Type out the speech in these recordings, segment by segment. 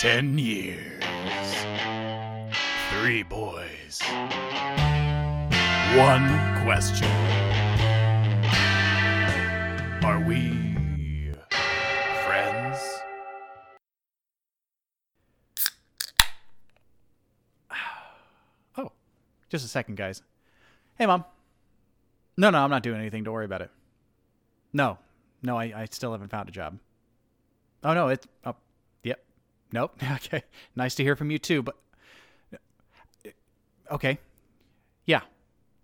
Ten years. Three boys. One question. Are we friends? Oh, just a second, guys. Hey, mom. No, no, I'm not doing anything. Don't worry about it. No, no, I, I still haven't found a job. Oh no, it's oh, nope. Okay, nice to hear from you too. But okay, yeah,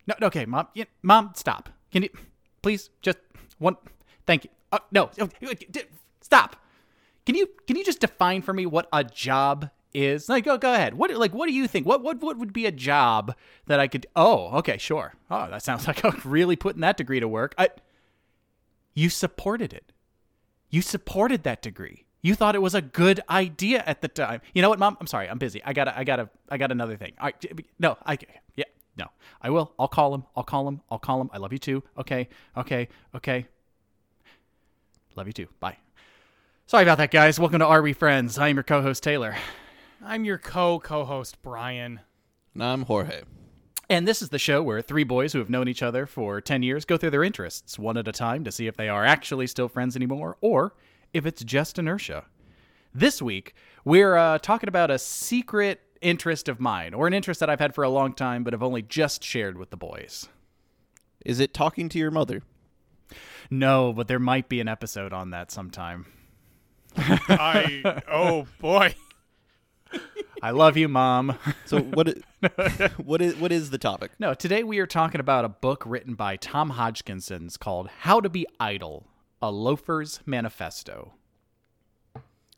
no, okay, mom, yeah, mom, stop. Can you please just one? Thank you. Uh, no, stop. Can you can you just define for me what a job is? Like, go go ahead. What like what do you think? What what what would be a job that I could? Oh, okay, sure. Oh, that sounds like I'm really putting that degree to work. I, you supported it. You supported that degree. You thought it was a good idea at the time. You know what, mom? I'm sorry. I'm busy. I gotta. I gotta. I got another thing. I no. I yeah. No. I will. I'll call him. I'll call him. I'll call him. I love you too. Okay. Okay. Okay. Love you too. Bye. Sorry about that, guys. Welcome to Are We Friends? I'm your co-host Taylor, I'm your co co host, Brian. And I'm Jorge. and this is the show where three boys who have known each other for ten years go through their interests one at a time to see if they are actually still friends anymore or if it's just inertia. This week we're uh, talking about a secret interest of mine, or an interest that I've had for a long time but have only just shared with the boys. Is it talking to your mother? No, but there might be an episode on that sometime. I oh boy. I love you, mom. So what what is what is the topic? No, today we are talking about a book written by Tom Hodgkinson's called How to Be Idle, a Loafer's Manifesto.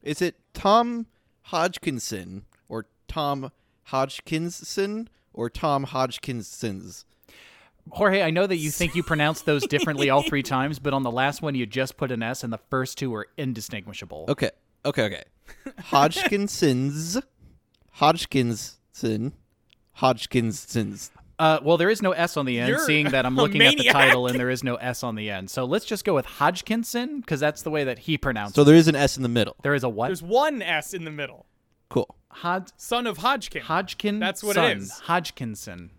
Is it Tom Hodgkinson or Tom Hodgkinson or Tom Hodgkinsons? Jorge, I know that you think you pronounced those differently all three times, but on the last one you just put an S and the first two were indistinguishable. Okay, okay, okay. Hodgkinsons, Hodgkinson, Hodgkinsons. Uh, well, there is no S on the end, You're seeing that I'm a looking at the title and there is no S on the end. So let's just go with Hodgkinson because that's the way that he pronounced So it. there is an S in the middle. There is a what? There's one S in the middle. Cool. Hod- Son of Hodgkin. Hodgkin. That's what son. it is. Hodgkinson.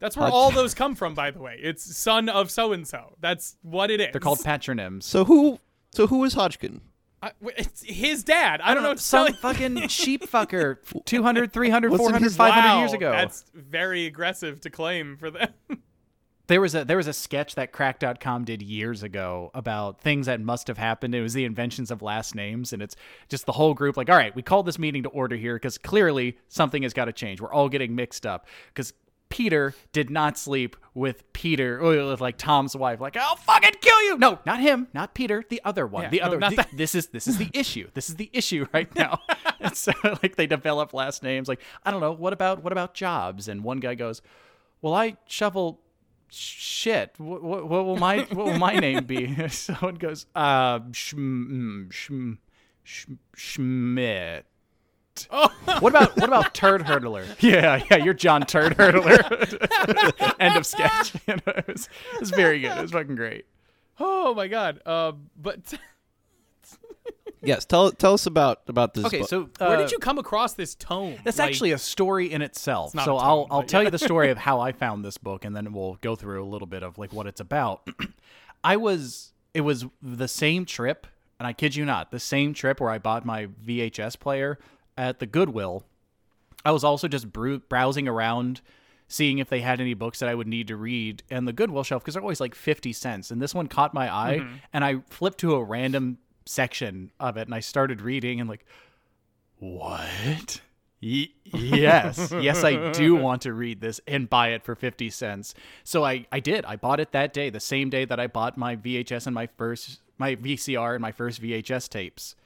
That's where Hodg- all those come from, by the way. It's son of so and so. That's what it is. They're called patronyms. So who? So who is Hodgkin? I, w- it's his dad. I don't know. what some tell fucking sheep fucker 200 300 What's in 400 500 wow, years ago That's very aggressive to claim for them. there was a there was a sketch that Cracked.com did years ago about things that must have happened it was the inventions of last names and it's just the whole group like all right we called this meeting to order here because clearly something has got to change we're all getting mixed up because Peter did not sleep with Peter, or with like Tom's wife. Like, I'll fucking kill you. No, not him, not Peter, the other one. Yeah, the no, other. not the- this is this is the issue. This is the issue right now. and so like they develop last names. Like I don't know. What about what about jobs? And one guy goes, "Well, I shovel shit. What, what, what will my what will my name be?" Someone goes, "Uh, Schm- Schm- Schm- Schmidt." What about what about Turd Hurdler? Yeah, yeah, you're John Turd Hurdler. End of sketch. You know, it, was, it was very good. It was fucking great. oh my god. Uh, but Yes. Tell tell us about about this. Okay, book. so where uh, did you come across this tome? That's Like, actually a story in itself. not So I'll I'll tell yeah. you the story of how I found this book, and then we'll go through a little bit of like what it's about. I was it was the same trip, and I kid you not, the same trip where I bought my VHS player at the Goodwill. I was also just browsing around, seeing if they had any books that I would need to read, and the Goodwill shelf because they're always like fifty cents, and this one caught my eye, Mm-hmm. and I flipped to a random section of it, and I started reading, and like what? Y- yes, yes, I do want to read this and buy it for 50 cents. So I, I did. I bought it that day, the same day that I bought my VHS and my first, my VCR and my first VHS tapes.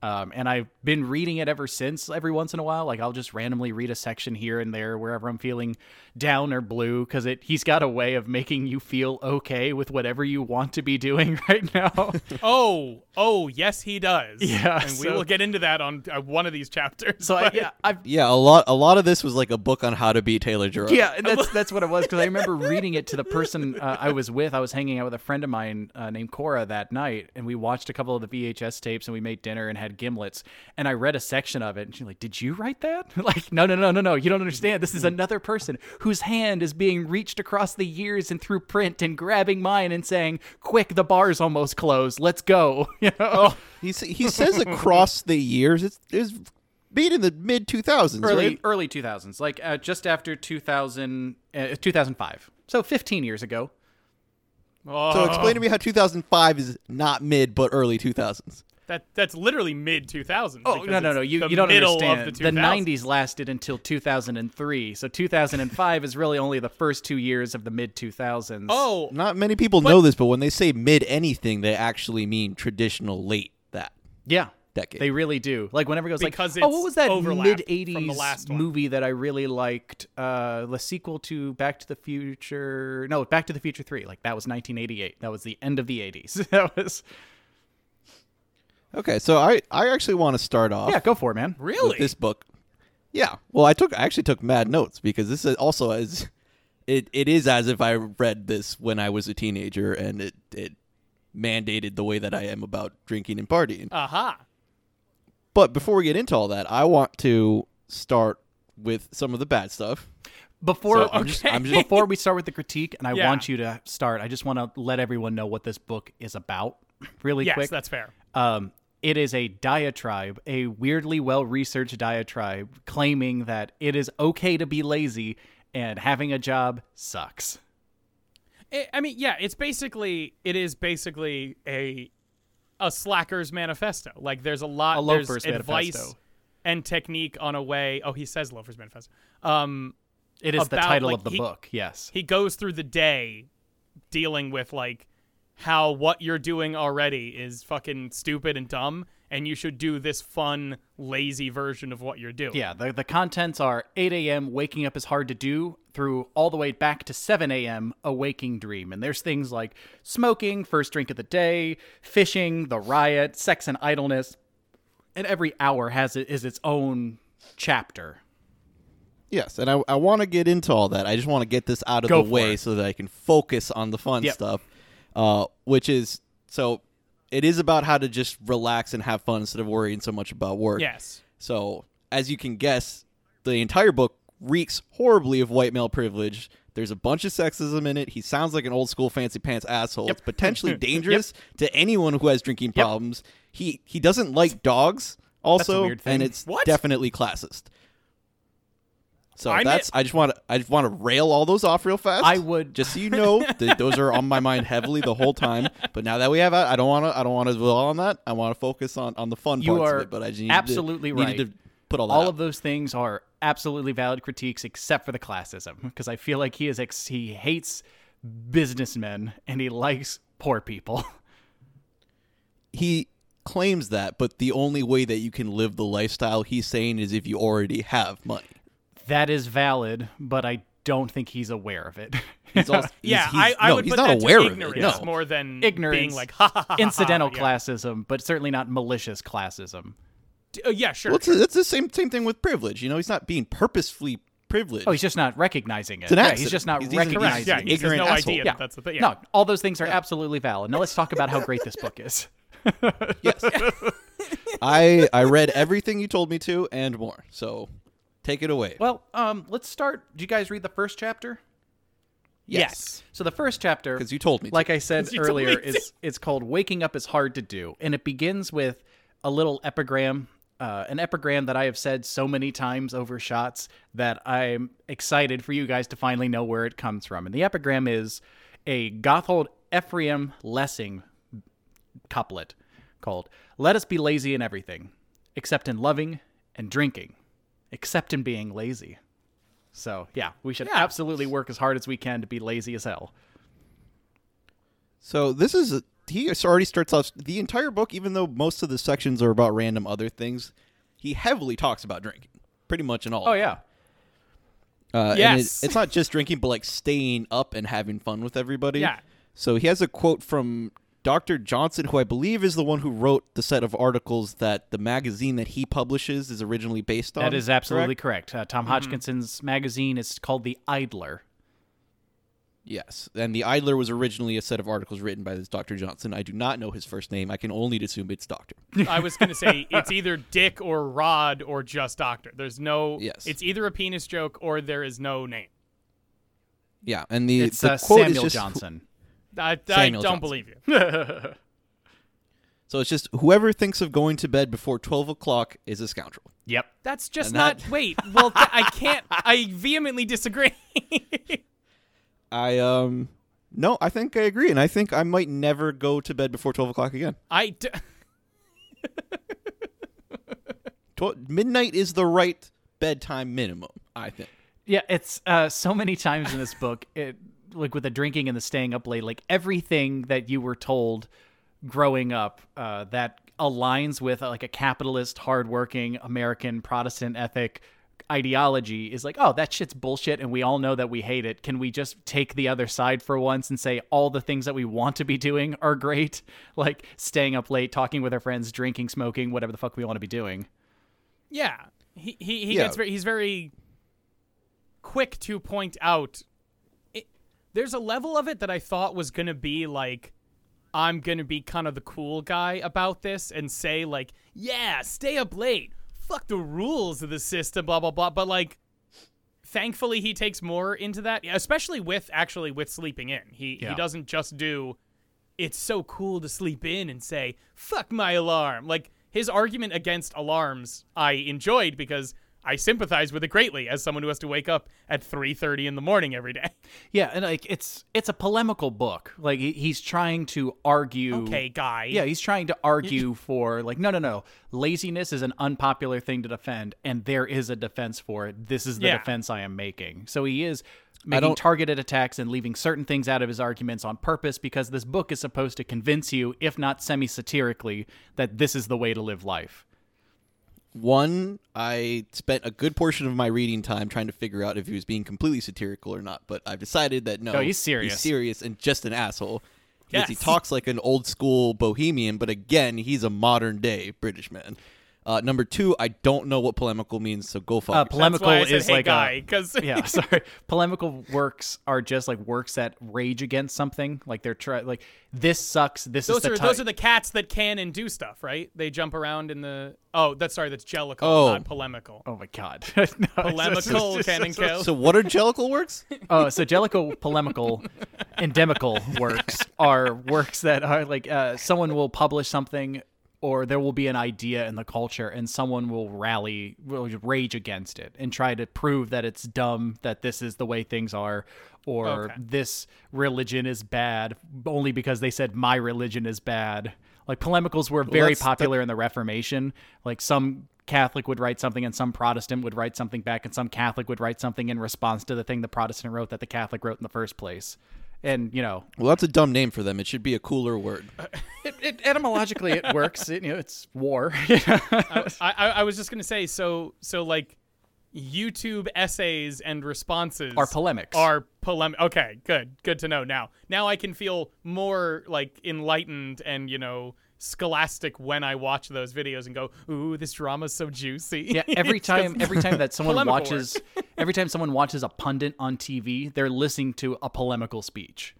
Um, and I've been reading it ever since. Every once in a while, like I'll just randomly read a section here and there wherever I'm feeling down or blue, because it he's got a way of making you feel okay with whatever you want to be doing right now. Oh, oh, yes, he does. Yeah, and we will get into that on uh, one of these chapters. so I, yeah, I've yeah, a lot a lot of this was like a book on how to be Taylor Jerome. Yeah, and that's that's what it was because I remember reading it to the person uh, I was with. I was hanging out with a friend of mine uh, named Cora that night, and we watched a couple of the VHS tapes, and we made dinner and had had gimlets, and I read a section of it, and she's like, "Did you write that?" like, no, no, no, no, no. You don't understand. This is another person whose hand is being reached across the years and through print and grabbing mine and saying, "Quick, the bar's almost closed. Let's go." You know. He he says across the years it's it's beat in the mid 2000s, early right? early 2000s like uh, just after 2000 uh, 2005 so 15 years ago Oh, So explain to me how 2005 is not mid but early 2000s. That that's literally mid 2000s. oh no no no. you, you don't understand. the, 90s lasted until 2003 so 2005 is really only the first two years of the mid 2000s Oh, Not many people know this, but when they say mid anything, they actually mean traditional late that. yeah. Decade. they really do. Like whenever it goes Because like oh what was that overlap mid from the 80s last movie that i really liked? Uh the sequel to back to the future no back to the future 3 like that was 1988 that was the end of the 80s that was Okay, so I I actually want to start off yeah go for it man really? with this book. Yeah. Well, I took I actually took mad notes because this is also as it it is as if I read this when I was a teenager and it it mandated the way that I am about drinking and partying. Aha. But before we get into all that, I want to start with some of the bad stuff. Before So I'm just- Okay. I'm just- before we start with the critique, and I Yeah. want you to start, I just want to let everyone know what this book is about, really Yes, quick. that's fair. Um, it is a diatribe, a weirdly well researched diatribe, claiming that it is okay to be lazy and having a job sucks. I I mean, yeah, it's basically it is basically a a slacker's manifesto. Like there's a lot A there's advice manifesto. and technique on a way. Oh, he says loafer's manifesto. Um, It is the About, title like, of the he- book. Yes. he goes through the day dealing with like how what you're doing already is fucking stupid and dumb, and you should do this fun, lazy version of what you're doing. Yeah, the, the contents are 8 a.m. waking up is hard to do through all the way back to 7 a.m. a waking dream. And there's things like smoking, first drink of the day, fishing, the riot, sex and idleness. And every hour has it is its own chapter. Yes, and I, I want to get into all that. I just want to get this out of Go the way it. so that I can focus on the fun Yep. stuff, uh, which is so it is about how to just relax and have fun instead of worrying so much about work. Yes. So, as you can guess, the entire book reeks horribly of white male privilege. There's a bunch of sexism in it. He sounds like an old school fancy pants asshole. It's potentially dangerous to anyone who has drinking Yep. problems. He he doesn't like dogs also, and it's What? definitely classist. So I that's I just want to I just want to rail all those off real fast. I would- just so you know that those are on my mind heavily the whole time. But now that we have, I don't want to I don't want to dwell on that. I want to focus on on the fun You parts of it. But I just absolutely to, right. Needed to put all that All out. of those things are absolutely valid critiques except for the classism because I feel like he is ex- he hates businessmen and he likes poor people. he claims that, but the only way that you can live the lifestyle he's saying is if you already have money. That is valid, but I don't think he's aware of it. He's also, Yeah, he's, he's- I, I no, would he's put not that aware to of ignorance it. No, more than Ignorance, being like ha ha ha. ha, incidental yeah. classism, but certainly not malicious classism. D- uh, yeah, sure. well, it's, it's the same same thing with privilege. You know, he's not being purposefully privileged. Oh, he's just not recognizing it. yeah, he's just not He's- he's an- recognizing yeah, it. he ignorant no asshole. idea Yeah. that's the thing. Yeah. No, all those things are absolutely valid. Now let's talk about how great this book is. yes. I I read everything you told me to and more. So take it away. Well, um, let's start. Did you guys read the first chapter? Yes. So the first chapter, because you told me. to. like I said earlier, is it's called "Waking Up is Hard to Do," and it begins with a little epigram, uh, an epigram that I have said so many times over shots that I'm excited for you guys to finally know where it comes from. And the epigram is a Gotthold Ephraim Lessing couplet called "Let us be lazy in everything, except in loving and drinking, except in being lazy." So yeah, we should absolutely work as hard as we can to be lazy as hell. So this is a, he already starts off the entire book, even though most of the sections are about random other things. He heavily talks about drinking, pretty much in all. Oh of yeah. Uh, and Yes. it- it's not just drinking, but like staying up and having fun with everybody. Yeah. So he has a quote from Dr. Johnson, who I believe is the one who wrote the set of articles that the magazine that he publishes is originally based on. That is absolutely correct? correct. Uh, Tom Hodgkinson's magazine is called The Idler. Yes, and the Idler was originally a set of articles written by this Dr. Johnson. I do not know his first name. I can only assume it's Doctor. I was going to say it's either Dick or Rod or just Doctor. There's no. Yes. It's either a penis joke or there is no name. Yeah, and the, It's the uh, quote Samuel is just Johnson. I, I don't Johnson. believe you. so it's just whoever thinks of going to bed before twelve o'clock is a scoundrel. Yep. That's just And not. that- Wait. Well, th- I can't. I vehemently disagree. I um no, I think I agree, and I think I might never go to bed before twelve o'clock again. I. D- Tw- midnight is the right bedtime minimum. I think. Yeah, it's uh, so many times in this book, it like with the drinking and the staying up late, like everything that you were told growing up uh, that aligns with uh, like a capitalist, hardworking American Protestant ethic ideology is like, oh, that shit's bullshit, and we all know that we hate it. Can we just take the other side for once and say all the things that we want to be doing are great, like staying up late, talking with our friends, drinking, smoking, whatever the fuck we want to be doing. yeah. He he, he Yeah. gets very. He's very quick to point out. There's a level of it that I thought was gonna be like. I'm gonna be kind of the cool guy about this and say like, yeah, stay up late. Fuck the rules of the system, blah blah blah. But like, thankfully he takes more into that, especially with actually with sleeping in. He Yeah. he doesn't just do. It's so cool to sleep in and say fuck my alarm. Like his argument against alarms, I enjoyed because I sympathize with it greatly as someone who has to wake up at 3:30 in the morning every day. Yeah, and like it's it's a polemical book. Like he's trying to argue. Okay, guy. Yeah, he's trying to argue for like no, no, no. Laziness is an unpopular thing to defend, and there is a defense for it. This is the Yeah. defense I am making. So he is making targeted attacks and leaving certain things out of his arguments on purpose because this book is supposed to convince you, if not semi-satirically, that this is the way to live life. One, I spent a good portion of my reading time trying to figure out if he was being completely satirical or not, but I've decided that no, No, he's serious. He's serious and just an asshole. Because he Yes. talks like an old school bohemian, but again, he's a modern day British man. Uh, number two, I don't know what polemical means, so go fuck. Uh, polemical That's why I said, is hey, like guy, a because yeah, sorry. Polemical works are just like works that rage against something. Like they're try like this sucks. This those is the are type. those are the cats that can and do stuff, right? They jump around in the. Oh, that's sorry, that's Jellicle, Oh. not polemical. Oh my god. No, it's just- Polemical it's can and kill. So what are jellicle works? Oh, so Jellicle polemical endemical works are works that are like uh, someone will publish something or there will be an idea in the culture and someone will rally will rage against it and try to prove that it's dumb that this is the way things are or Okay. this religion is bad only because they said my religion is bad like polemicals were very that- popular in the reformation like some Catholic would write something and some Protestant would write something back and some Catholic would write something in response to the thing the Protestant wrote that the Catholic wrote in the first place. And, you know, Well, that's a dumb name for them. It should be a cooler word. it, it, etymologically it works. It, you know, it's war. I, I, I was just gonna say, so so like YouTube essays and responses Are polemics. Are polemic? Okay, good, good to know. Now, now I can feel more like enlightened and you know scholastic when I watch those videos and go, "Ooh, this drama's so juicy." yeah, every time every time that someone watches every time someone watches a pundit on TV, they're listening to a polemical speech.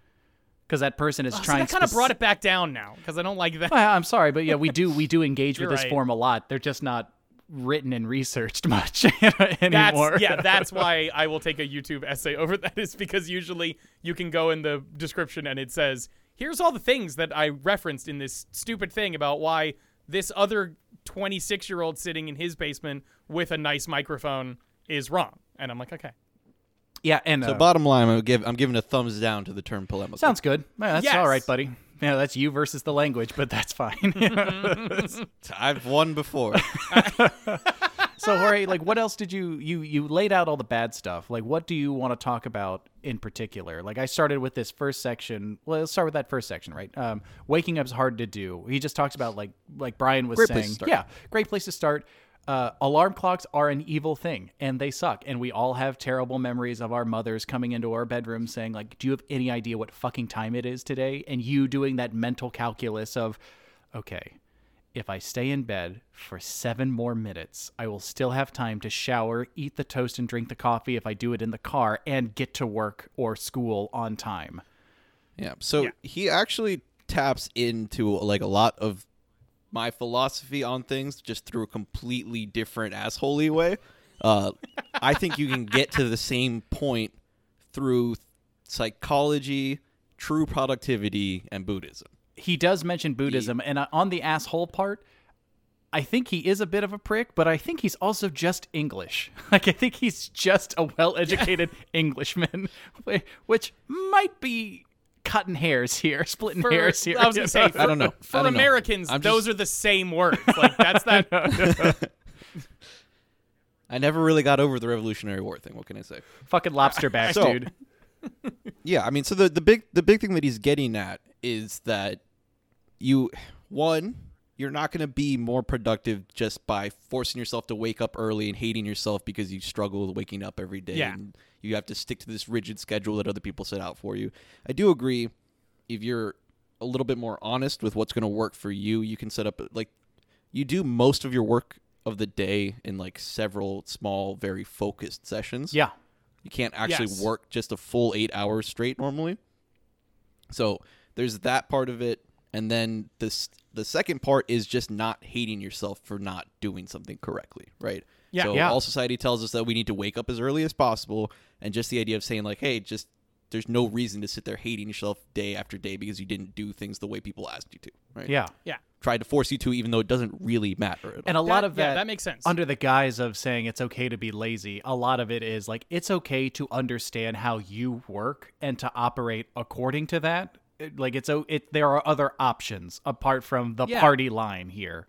Because that person is Oh, so trying that kind of brought it back down now because I don't like that. Well, I'm sorry, but yeah, we do we do engage with this right. form a lot. They're just not written and researched much anymore. That's yeah, that's why I will take a YouTube essay over that is because usually you can go in the description and it says, "Here's all the things that I referenced in this stupid thing about why this other 26-year-old sitting in his basement with a nice microphone is wrong." And I'm like, "Okay." yeah, and So uh, bottom line, I'm give I'm giving a thumbs down to the term polemical. Sounds good. Yeah, that's Yes. all right, buddy. Yeah, that's you versus the language, but that's fine. I've won before. so, Jorge, like, what else did you you you laid out all the bad stuff? Like, what do you want to talk about in particular? Like, I started with this first section. Well, let's start with that first section, right? Um, waking up is hard to do. He just talks about like like Brian was Great saying. Yeah, great place to start. Uh, alarm clocks are an evil thing and they suck and we all have terrible memories of our mothers coming into our bedroom saying like do you have any idea what fucking time it is today and you doing that mental calculus of okay if I stay in bed for seven more minutes, I will still have time to shower, eat the toast, and drink the coffee if I do it in the car, and get to work or school on time. Yeah. So Yeah. he actually taps into like a lot of my philosophy on things just through a completely different assholey way. Uh, I think you can get to the same point through psychology, true productivity, and Buddhism. He does mention Buddhism, and uh, on the asshole part, I think he is a bit of a prick, but I think he's also just English. Like, I think he's just a well educated Englishman, which might be cutting hairs here, splitting For, hairs here. I was gonna say, for, I don't know. For don't. Americans, I'm those just- are the same words. Like that's that. I never really got over the Revolutionary War thing. What can I say? Fucking lobster back, So- dude. Yeah, I mean, so the the big the big thing that he's getting at is that you one you're not going to be more productive just by forcing yourself to wake up early and hating yourself because you struggle with waking up every day Yeah. and you have to stick to this rigid schedule that other people set out for you. I do agree if you're a little bit more honest with what's going to work for you, you can set up like you do most of your work of the day in like several small very focused sessions. Yeah. You can't actually Yes. work just a full eight hours straight normally. So there's that part of it, and then this the second part is just not hating yourself for not doing something correctly, right? Yeah. So Yeah. all society tells us that we need to wake up as early as possible, and just the idea of saying like, hey, just there's no reason to sit there hating yourself day after day because you didn't do things the way people asked you to, right? Yeah. yeah. Tried to force you to, even though it doesn't really matter at all. And a lot of yeah, that, that makes sense. Under the guise of saying it's okay to be lazy, a lot of it is like it's okay to understand how you work and to operate according to that. It- Like it's o- it there are other options apart from the Yeah. party line here.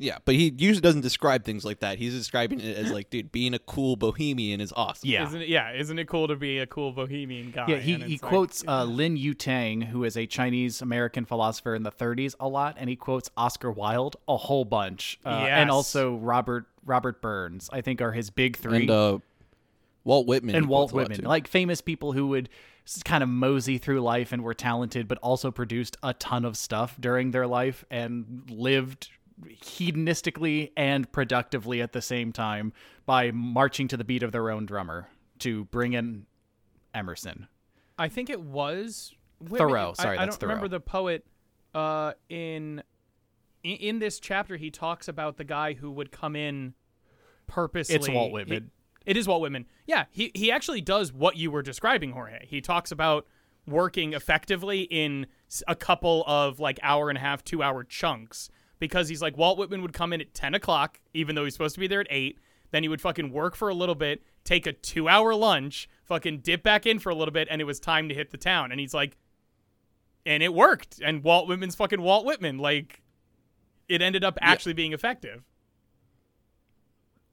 yeah, but he usually doesn't describe things like that. He's describing it as like, dude, being a cool bohemian is awesome. Yeah. Isn't it, yeah, isn't it cool to be a cool bohemian guy? Yeah, he, he like- quotes uh, Lin Yutang, who is a Chinese American philosopher in the 30s, a lot, and he quotes Oscar Wilde a whole bunch, uh, and also Robert Robert Burns. I think are his big three. and uh, Walt Whitman and Walt quotes a lot, Whitman, like famous people who would kind of mosey through life and were talented, but also produced a ton of stuff during their life and lived hedonistically and productively at the same time by marching to the beat of their own drummer to bring in Emerson. I think it was Thoreau. I- Sorry, I, that's don't remember the poet. Uh, in, in this chapter, he talks about the guy who would come in purposely. It's Walt Whitman. It is Walt Whitman. Yeah, he he actually does what you were describing, Jorge. He talks about working effectively in a couple of like hour and a half, two hour chunks because he's like Walt Whitman would come in at ten o'clock, even though he's supposed to be there at eight. Then he would fucking work for a little bit, take a two hour lunch, fucking dip back in for a little bit, and it was time to hit the town. And he's like, and it worked. And Walt Whitman's fucking Walt Whitman. Like, it ended up actually being effective.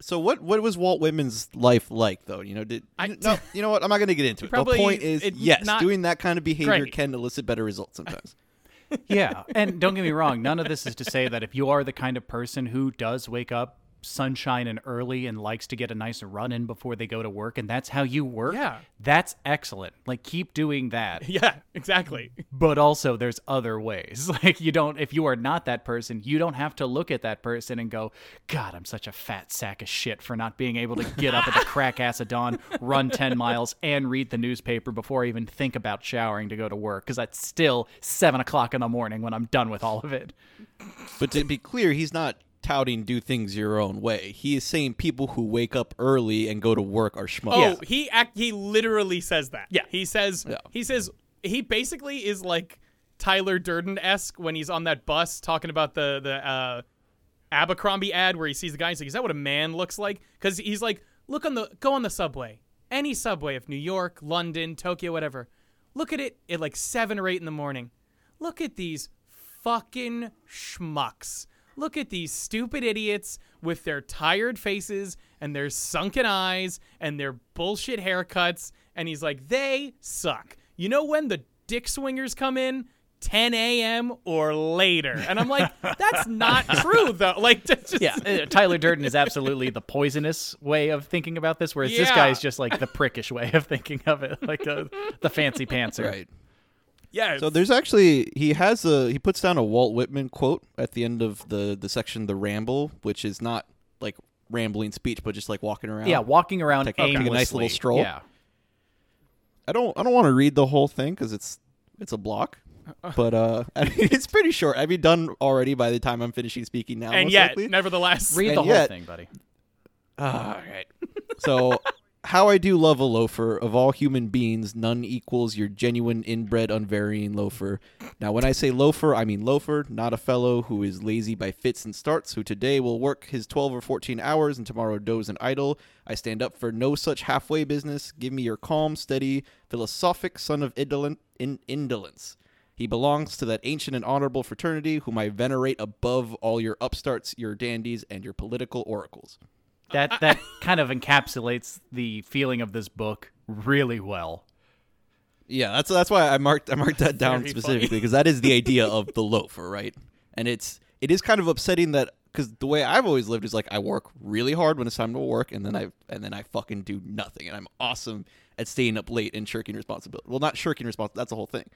So what what was Walt Whitman's life like though? You know, did I- no, you know what? I'm not going to get into it. Probably the point is, it- yes, not doing that kind of behavior great. can elicit better results sometimes. yeah, and don't get me wrong, none of this is to say that if you are the kind of person who does wake up sunshine and early and likes to get a nice run in before they go to work and that's how you work, Yeah. that's excellent. Like keep doing that. Yeah, exactly. But also there's other ways. Like you don't if you are not that person, you don't have to look at that person and go, "God, I'm such a fat sack of shit for not being able to get up at the crack ass of dawn, run 10 miles and read the newspaper before I even think about showering to go to work because that's still 7 o'clock in the morning when I'm done with all of it." but to be clear, he's not touting do things your own way. He is saying people who wake up early and go to work are schmucks. Oh, Yeah. he act he literally says that. Yeah. He says Yeah. he says he basically is like Tyler Durden esque when he's on that bus talking about the the uh, Abercrombie ad where he sees the guy. He's like, "Is that what a man looks like?" Because he's like, "Look on the go on the subway, any subway of New York, London, Tokyo, whatever. Look at it at like seven or eight in the morning. Look at these fucking schmucks." Look at these stupid idiots with their tired faces and their sunken eyes and their bullshit haircuts. And he's like, they suck. You know when the dick swingers come in? 10 a.m. or later. And I'm like, that's not true, though. Like, just, Yeah, uh, Tyler Durden is absolutely the poisonous way of thinking about this, whereas this Yeah. guy is just like the prickish way of thinking of it, like uh, the fancy pantser. right. Yeah. So there's actually he has a he puts down a Walt Whitman quote at the end of the the section the ramble, which is not like rambling speech, but just like walking around. Yeah, walking around Take- take a nice little stroll. Yeah. I don't I don't want to read the whole thing because it's it's a block. But uh, I mean, it's pretty short. I'd be done already by the time I'm finishing speaking now. and most yet, likely. nevertheless, Read And the whole yet- thing, buddy. All right. So, how I do love a loafer. Of all human beings, none equals your genuine, inbred, unvarying loafer. Now, when I say loafer, I mean loafer, not a fellow who is lazy by fits and starts, who today will work his 12 or 14 hours and tomorrow doze and idle. I stand up for no such halfway business. Give me your calm, steady, philosophic son of indolent, in, indolence. He belongs to that ancient and honorable fraternity whom I venerate above all your upstarts, your dandies, and your political oracles. That that kind of encapsulates the feeling of this book really well. Yeah, that's that's why I marked I marked that down Very specifically because that is the idea of the loafer, right? And it's it is kind of upsetting that because the way I've always lived is like I work really hard when it's time to work, and then I and then I fucking do nothing, and I'm awesome at staying up late and shirking responsibility. Well, not shirking responsibility. That's the whole thing.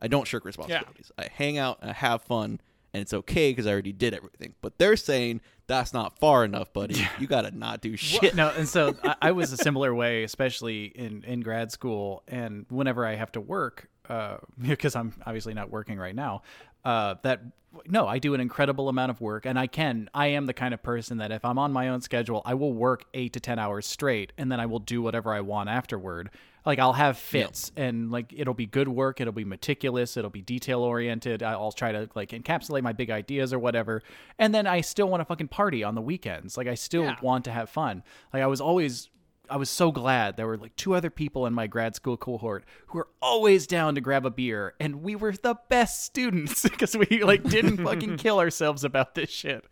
I don't shirk responsibilities. I hang out and I have fun, and it's okay because I already did everything. But they're saying that's not far enough, buddy. You gotta not do shit. No, and so I, I was a similar way, especially in, in grad school, and whenever I have to work, uh, because I'm obviously not working right now. Uh, that no, I do an incredible amount of work, and I can. I am the kind of person that if I'm on my own schedule, I will work eight to ten hours straight, and then I will do whatever I want afterward. Like I'll have fits, and like it'll be good work. It'll be meticulous. It'll be detail oriented. I'll try to like encapsulate my big ideas or whatever, and then I still want to fucking party on the weekends. Like I still Yeah. want to have fun. Like I was always I was so glad there were like two other people in my grad school cohort who were always down to grab a beer and we were the best students because we like didn't fucking kill ourselves about this shit.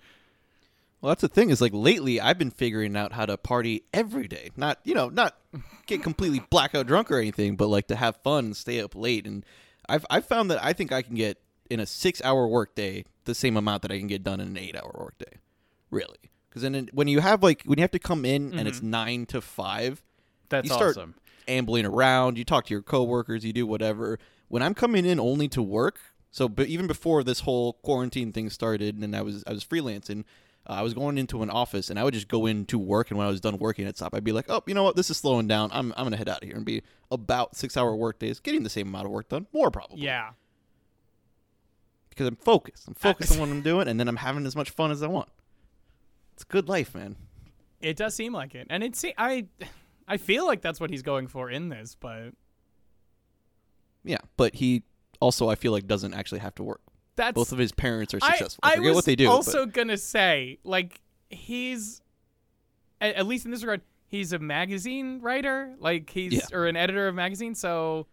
Well, that's the thing is like lately I've been figuring out how to party every day. Not you know not get completely blackout drunk or anything, but like to have fun, and stay up late, and I've I've found that I think I can get in a six hour workday the same amount that I can get done in an eight hour workday, really. Because then when you have like when you have to come in and it's mm-hmm. nine to five, That's you start awesome. ambling around. You talk to your coworkers. You do whatever. When I'm coming in only to work, so but even before this whole quarantine thing started, and I was I was freelancing, uh, I was going into an office, and I would just go in to work. And when I was done working, I'd stop. I'd be like, oh, you know what? This is slowing down. I'm I'm gonna head out of here and be about six hour work days, getting the same amount of work done, more probably. yeah. because I'm focused. I'm focused on what I'm doing, and then I'm having as much fun as I want. It's a good life, man. It does seem like it, and it se- I, I feel like that's what he's going for in this, but Yeah, but he also I feel like doesn't actually have to work. That's Both of his parents are successful. I, I, forget was what they do. but- Also gonna say, like he's, at, at least in this regard, he's a magazine writer, like he's Yeah. or an editor of magazine. So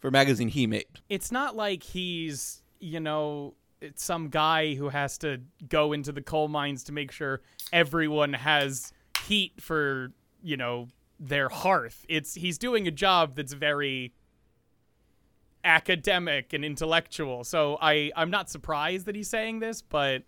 for magazine he made. it's not like he's you know it's some guy who has to go into the coal mines to make sure everyone has heat for you know their hearth it's he's doing a job that's very academic and intellectual so i i'm not surprised that he's saying this but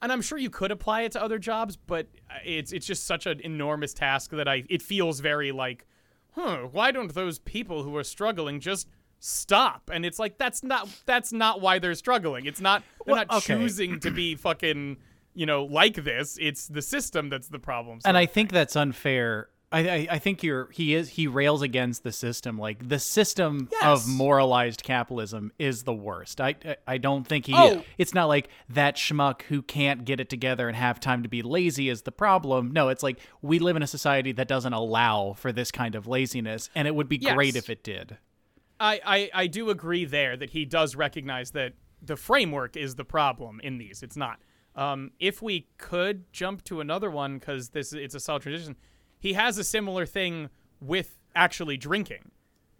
and i'm sure you could apply it to other jobs but it's it's just such an enormous task that i it feels very like huh why don't those people who are struggling just stop and it's like that's not that's not why they're struggling it's not they're Well, not okay. choosing to be fucking you know like this it's the system that's the problem And I think that's unfair. I, I I think you're he is he rails against the system like the system Yes. of moralized capitalism is the worst. I I, I don't think he Oh. it's not like that schmuck who can't get it together and have time to be lazy is the problem. No, it's like we live in a society that doesn't allow for this kind of laziness and it would be great if it did. I, I, I do agree there that he does recognize that the framework is the problem in these. It's not. Um, if we could jump to another one because this it's a solid transition, he has a similar thing with actually drinking,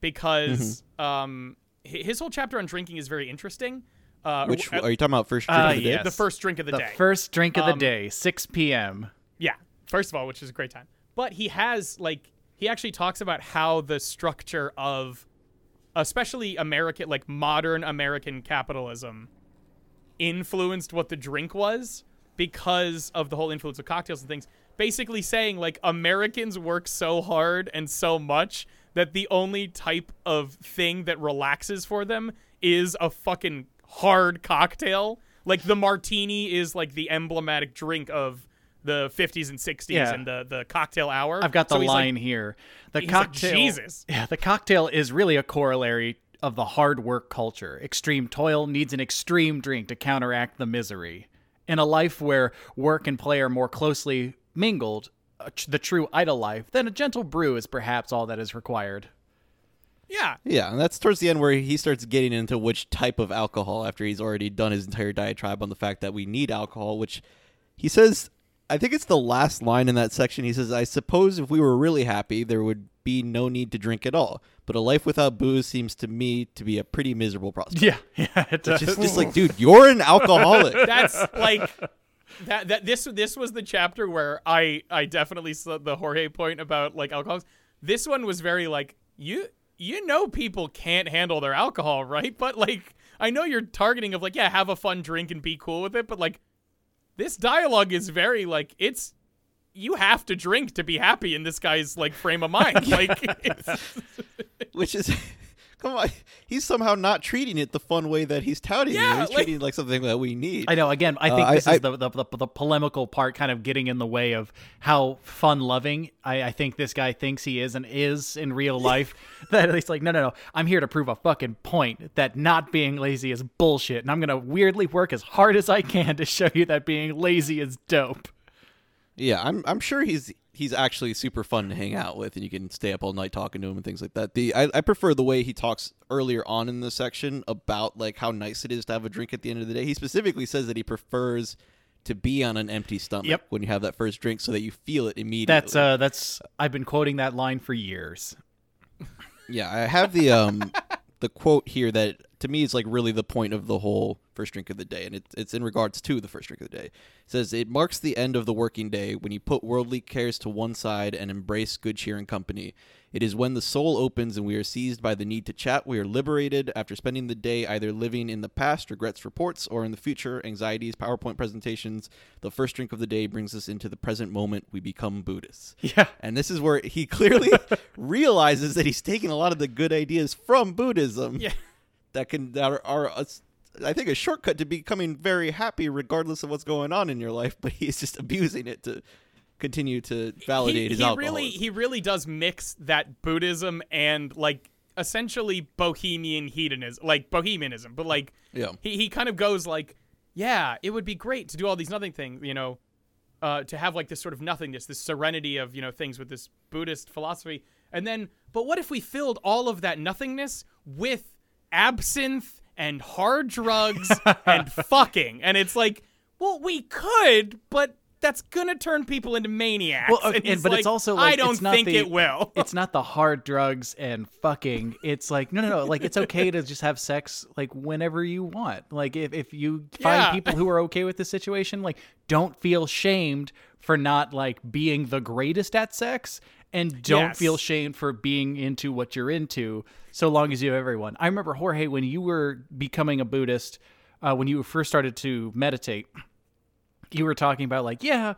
because Mm-hmm. um, his whole chapter on drinking is very interesting. Uh, Which uh, are you talking about? First drink Uh, of the day? yes. the first drink of the, The day? first drink of the Um, day, 6 p.m. Yeah, first of all, which is a great time. But he has like he actually talks about how the structure of especially American like modern American capitalism influenced what the drink was because of the whole influence of cocktails and things. Basically saying like Americans work so hard and so much that the only type of thing that relaxes for them is a fucking hard cocktail. Like the martini is like the emblematic drink of the 50s and 60s Yeah. and the the cocktail hour. I've got the So he's like- line here. The he's like, cocktail. Jesus. Yeah, the cocktail is really a corollary of the hard work culture. Extreme toil needs an extreme drink to counteract the misery. In a life where work and play are more closely mingled, uh, the true idle life, then a gentle brew is perhaps all that is required. yeah. Yeah, and that's towards the end where he starts getting into which type of alcohol after he's already done his entire diatribe on the fact that we need alcohol, which he says, I think it's the last line in that section. He says, I suppose if we were really happy, there would be no need to drink at all. But a life without booze seems to me to be a pretty miserable prospect. Yeah, yeah, it does. Just, just like, dude, you're an alcoholic. That's like that that this this was the chapter where I I definitely saw the Jorge point about like alcoholics. This one was very like you you know people can't handle their alcohol, right? But like I know you're targeting of like yeah, have a fun drink and be cool with it, but like this dialogue is very like it's you have to drink to be happy in this guy's like frame of mind. Like which is come on he's somehow not treating it the fun way that he's touting Yeah, it he's like- treating it like something that we need I know. Again, I think Uh, this I- is the, the, the the polemical part, kind of getting in the way of how fun loving I, I think this guy thinks he is and is in real life. that he's like, no, no, no. I'm here to prove a fucking point that not being lazy is bullshit, and I'm gonna weirdly work as hard as I can to show you that being lazy is dope. yeah i'm i'm sure he's he's actually super fun to hang out with and you can stay up all night talking to him and things like that the i, I prefer the way he talks earlier on in the section about like how nice it is to have a drink at the end of the day he specifically says that he prefers to be on an empty stomach Yep. when you have that first drink so that you feel it immediately That's uh, that's I've been quoting that line for years. Yeah, I have the um the quote here that to me is like really the point of the whole first drink of the day, and it's it's in regards to the first drink of the day. It says it marks the end of the working day when you put worldly cares to one side and embrace good cheer and company. It is when the soul opens and we are seized by the need to chat. We are liberated after spending the day either living in the past, regrets, reports, or in the future, anxieties, PowerPoint presentations. The first drink of the day brings us into the present moment. We become Buddhists. Yeah. And this is where he clearly realizes that he's taking a lot of the good ideas from Buddhism yeah. That can that are, are a, I think a shortcut to becoming very happy regardless of what's going on in your life, but he's just abusing it to continue to validate he, his he alcoholism. really he really does mix that Buddhism and like essentially bohemian hedonism, like bohemianism, but like Yeah. he he kind of goes like, yeah, it would be great to do all these nothing things, you know, uh, to have like this sort of nothingness, this serenity of you know things with this Buddhist philosophy, and then but what if we filled all of that nothingness with absinthe and hard drugs and fucking, and it's like, well, we could, but. That's gonna turn people into maniacs. Well, he's but it's also like I don't it's not think the, it will. it's not the hard drugs and fucking. It's like no, no, no. Like it's okay to just have sex like whenever you want. Like if if you find Yeah. people who are okay with the situation, like don't feel shamed for not like being the greatest at sex. And don't Yes. feel shamed for being into what you're into, so long as you have everyone. I remember Jorge when you were becoming a Buddhist, uh, when you first started to meditate you were talking about like yeah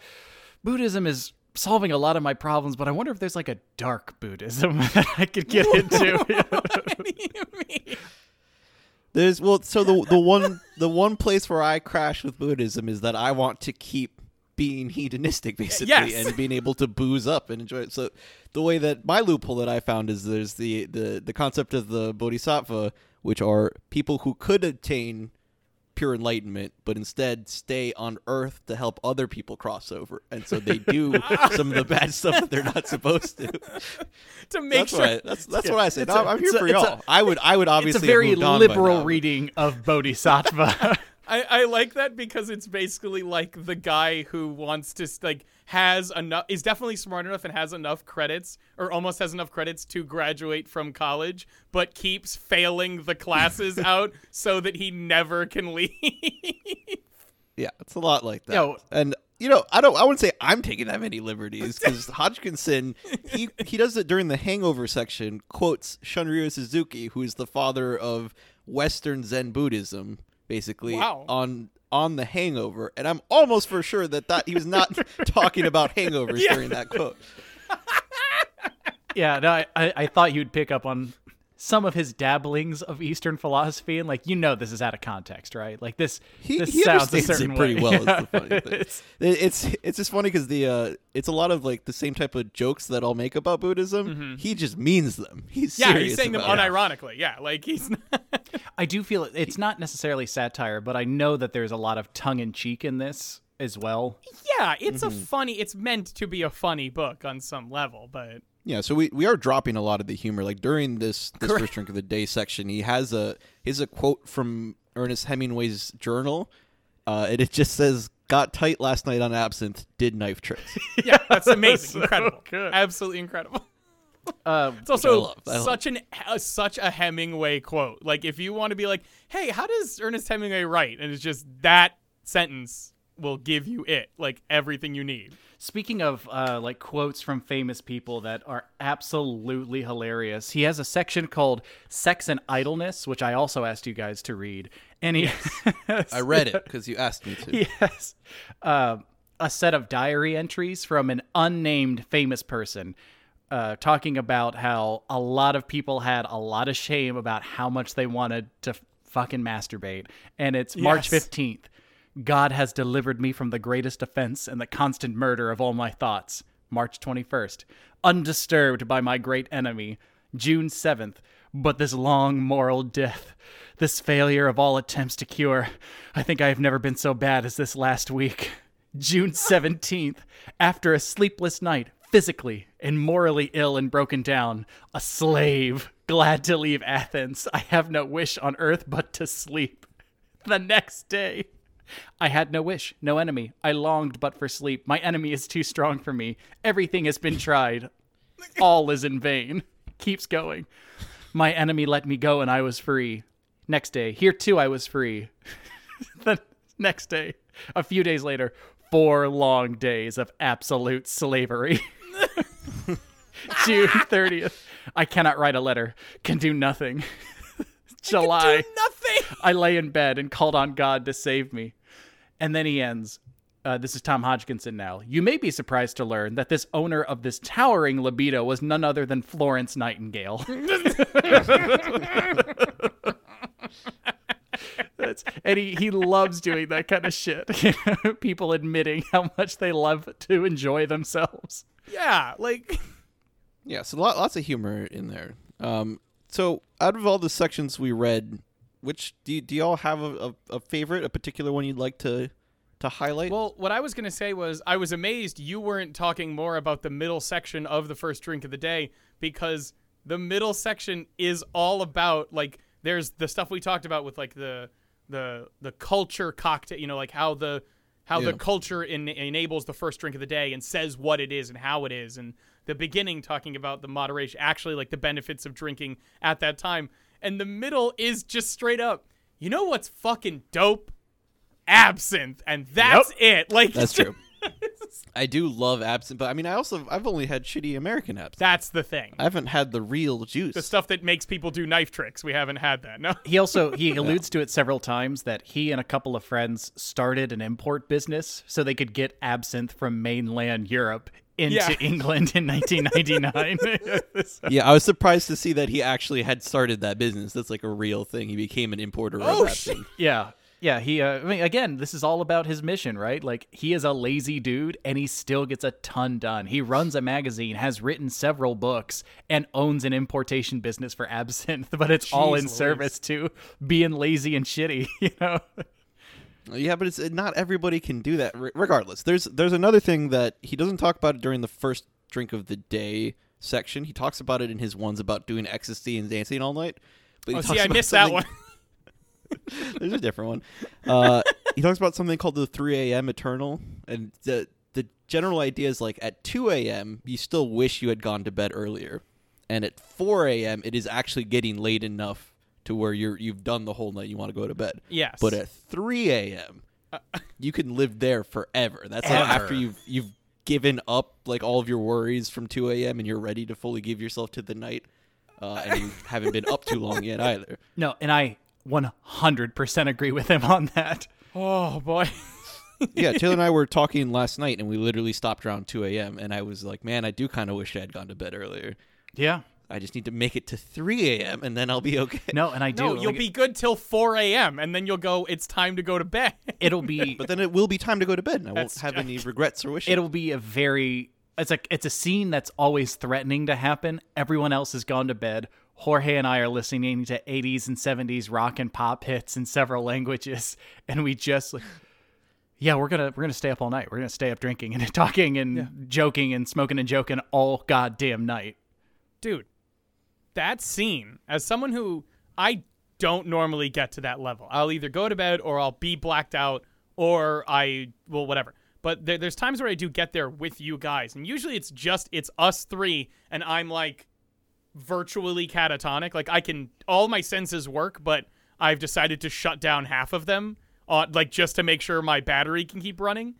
buddhism is solving a lot of my problems but i wonder if there's like a dark buddhism that i could get into what do you mean? There's well, so the the one the one place where I crash with Buddhism is that I want to keep being hedonistic basically Yes. and being able to booze up and enjoy it. So the way that my loophole that I found is there's the the the concept of the bodhisattva, which are people who could attain pure enlightenment, but instead stay on Earth to help other people cross over, and so they do some of the bad stuff that they're not supposed to. to make That's sure. what I, that's that's what I say. It's No, a- I'm here for a- y'all. I would I would it's obviously a have very moved on by liberal reading of bodhisattva I, I like that because it's basically like the guy who wants to like has enough is definitely smart enough and has enough credits or almost has enough credits to graduate from college but keeps failing the classes out so that he never can leave. Yeah, it's a lot like that. Yo. and you know, I don't. I wouldn't say I'm taking that many liberties because Hodgkinson, he he does it during the Hangover section. Quotes Shunryu Suzuki, who is the father of Western Zen Buddhism, basically Wow. on on the Hangover, and I'm almost for sure that that he was not talking about hangovers Yeah. during that quote. yeah, no, I, I, I thought you'd pick up on some of his dabblings of Eastern philosophy, and like you know, this is out of context, right? Like this, He, this he sounds a understands certain it pretty way. well. Is Yeah. the funny thing. It's- It's it's just funny because the uh, it's a lot of like the same type of jokes that I'll make about Buddhism. He just means them. He's Mm-hmm. Yeah, serious he's saying them about it. unironically. Yeah, like he's not. I do feel it- it's not necessarily satire, but I know that there's a lot of tongue in cheek in this as well. Yeah, it's Mm-hmm. a funny. It's meant to be a funny book on some level, but Yeah, so we, we are dropping a lot of the humor. Like during this this first drink of the day section, he has a he's a quote from Ernest Hemingway's journal, uh, and it just says, "Got tight last night on absinthe, did knife tricks." yeah, that's amazing, So incredible, good. absolutely incredible. Uh, It's also love, I love. such an uh, such a Hemingway quote. Like if you want to be like, hey, how does Ernest Hemingway write? And it's just that sentence will give you it, like everything you need. Speaking of uh, like quotes from famous people that are absolutely hilarious, he has a section called "Sex and Idleness," which I also asked you guys to read, and he I read it because you asked me to. Yes, uh, a set of diary entries from an unnamed famous person. Uh, talking about how a lot of people had a lot of shame about how much they wanted to fucking masturbate. And it's March Yes. 15th. God has delivered me from the greatest offense and the constant murder of all my thoughts. March 21st. Undisturbed by my great enemy. June 7th. But this long moral death, this failure of all attempts to cure, I think I have never been so bad as this last week. June 17th. After a sleepless night, physically and morally ill and broken down, a slave, glad to leave Athens, I have no wish on earth but to sleep. The next day, I had no wish, no enemy. I longed but for sleep. My enemy is too strong for me. Everything has been tried. All is in vain. Keeps going. My enemy let me go and I was free. Next day, here too I was free. the next day, a few days later, four long days of absolute slavery. June 30th. I cannot write a letter, can do nothing. July. Nothing. I lay in bed and called on God to save me. And then he ends. Uh, this is Tom Hodgkinson now. You may be surprised to learn that this owner of this towering libido was none other than Florence Nightingale. That's, and he, he loves doing that kind of shit. People admitting how much they love to enjoy themselves. Yeah, like Yeah, so lot, lots of humor in there. Um, so out of all the sections we read, which do you, do y'all have a, a, a favorite, a particular one you'd like to to highlight? Well, what I was going to say was I was amazed you weren't talking more about the middle section of the first drink of the day because the middle section is all about like there's the stuff we talked about with like the the the culture cocktail, you know, like how the how Yeah. the culture en- enables the first drink of the day and says what it is and how it is and the beginning talking about the moderation actually like the benefits of drinking at that time and the middle is just straight up you know what's fucking dope? Absinthe. And that's it. Like That's true. I do love absinthe, but I mean, I also I've only had shitty American absinthe. that's the thing. I haven't had the real juice. the stuff that makes people do knife tricks. We haven't had that no. He also he alludes to it several times that he and a couple of friends started an import business so they could get absinthe from mainland Europe into Yeah. England in 1999. yeah, I was surprised to see that he actually had started that business. That's like a real thing. He became an importer Oh, of shit. absinthe. yeah. Yeah, he uh, I mean again, this is all about his mission, right? Like he is a lazy dude and he still gets a ton done. He runs a magazine, has written several books and owns an importation business for absinthe, but it's all in Louise. service to being lazy and shitty, you know. Yeah, but it's not everybody can do that. Re- regardless, there's there's another thing that he doesn't talk about it during the first drink of the day section. He talks about it in his ones about doing ecstasy and dancing all night. But oh see i missed that one There's a different one. Uh, he talks about something called the 3 a.m. Eternal, and the the general idea is like at 2 a.m. you still wish you had gone to bed earlier, and at 4 a.m. it is actually getting late enough to where you're you've done the whole night. You want to go to bed. Yes. But at 3 a.m. you can live there forever. That's like Ever. after you've you've given up like all of your worries from 2 a.m. and you're ready to fully give yourself to the night, uh, and you haven't been up too long yet either. No, and I 100% agree with him on that. oh boy yeah, Taylor and I were talking last night, and we literally stopped around 2 a.m. And I was like, "Man, I do kind of wish I had gone to bed earlier." Yeah. I just need to make it to 3 a.m. and then I'll be okay. No, and I do. No, you'll like, be good till 4 a.m. and then you'll go. It's time to go to bed. It'll be. But then it will be time to go to bed, and I won't have any regrets or wishes. it'll be a very. It's like it's a scene that's always threatening to happen. Everyone else has gone to bed. Jorge and I are listening to 80s and 70s rock and pop hits in several languages, and we just like, yeah, we're gonna we're gonna stay up all night. We're gonna stay up drinking and talking and joking and smoking and joking all goddamn night. Dude, that scene, as someone who I don't normally get to that level, I'll either go to bed or I'll be blacked out or I, well, whatever. But there, there's times where I do get there with you guys, and usually it's just it's us three, and I'm like virtually catatonic. Like I can, all my senses work, but I've decided to shut down half of them, uh, like just to make sure my battery can keep running.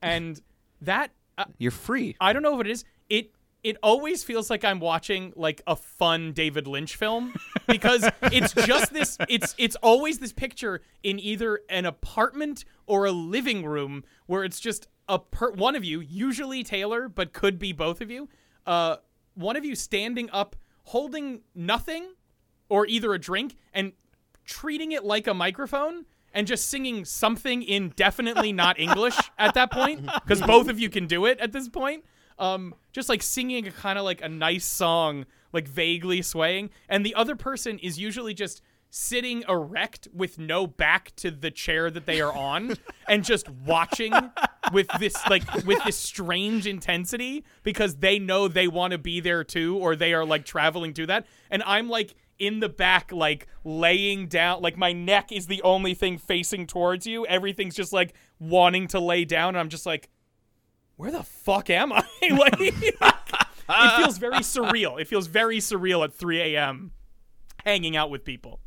And that uh, You're free. I don't know what it is. It it always feels like I'm watching like a fun David Lynch film because it's just this it's it's always this picture in either an apartment or a living room where it's just a per- one of you, usually Taylor, but could be both of you. Uh one of you standing up holding nothing or either a drink and treating it like a microphone and just singing something in definitely not English at that point because both of you can do it at this point. Um, just like singing a kind of like a nice song, like vaguely swaying, and the other person is usually just sitting erect with no back to the chair that they are on and just watching with this like with this strange intensity because they know they want to be there too or they are like traveling to that. And I'm like in the back like laying down like my neck is the only thing facing towards you. Everything's just like wanting to lay down and I'm just like where the fuck am I like it feels very surreal it feels very surreal at 3 a.m hanging out with people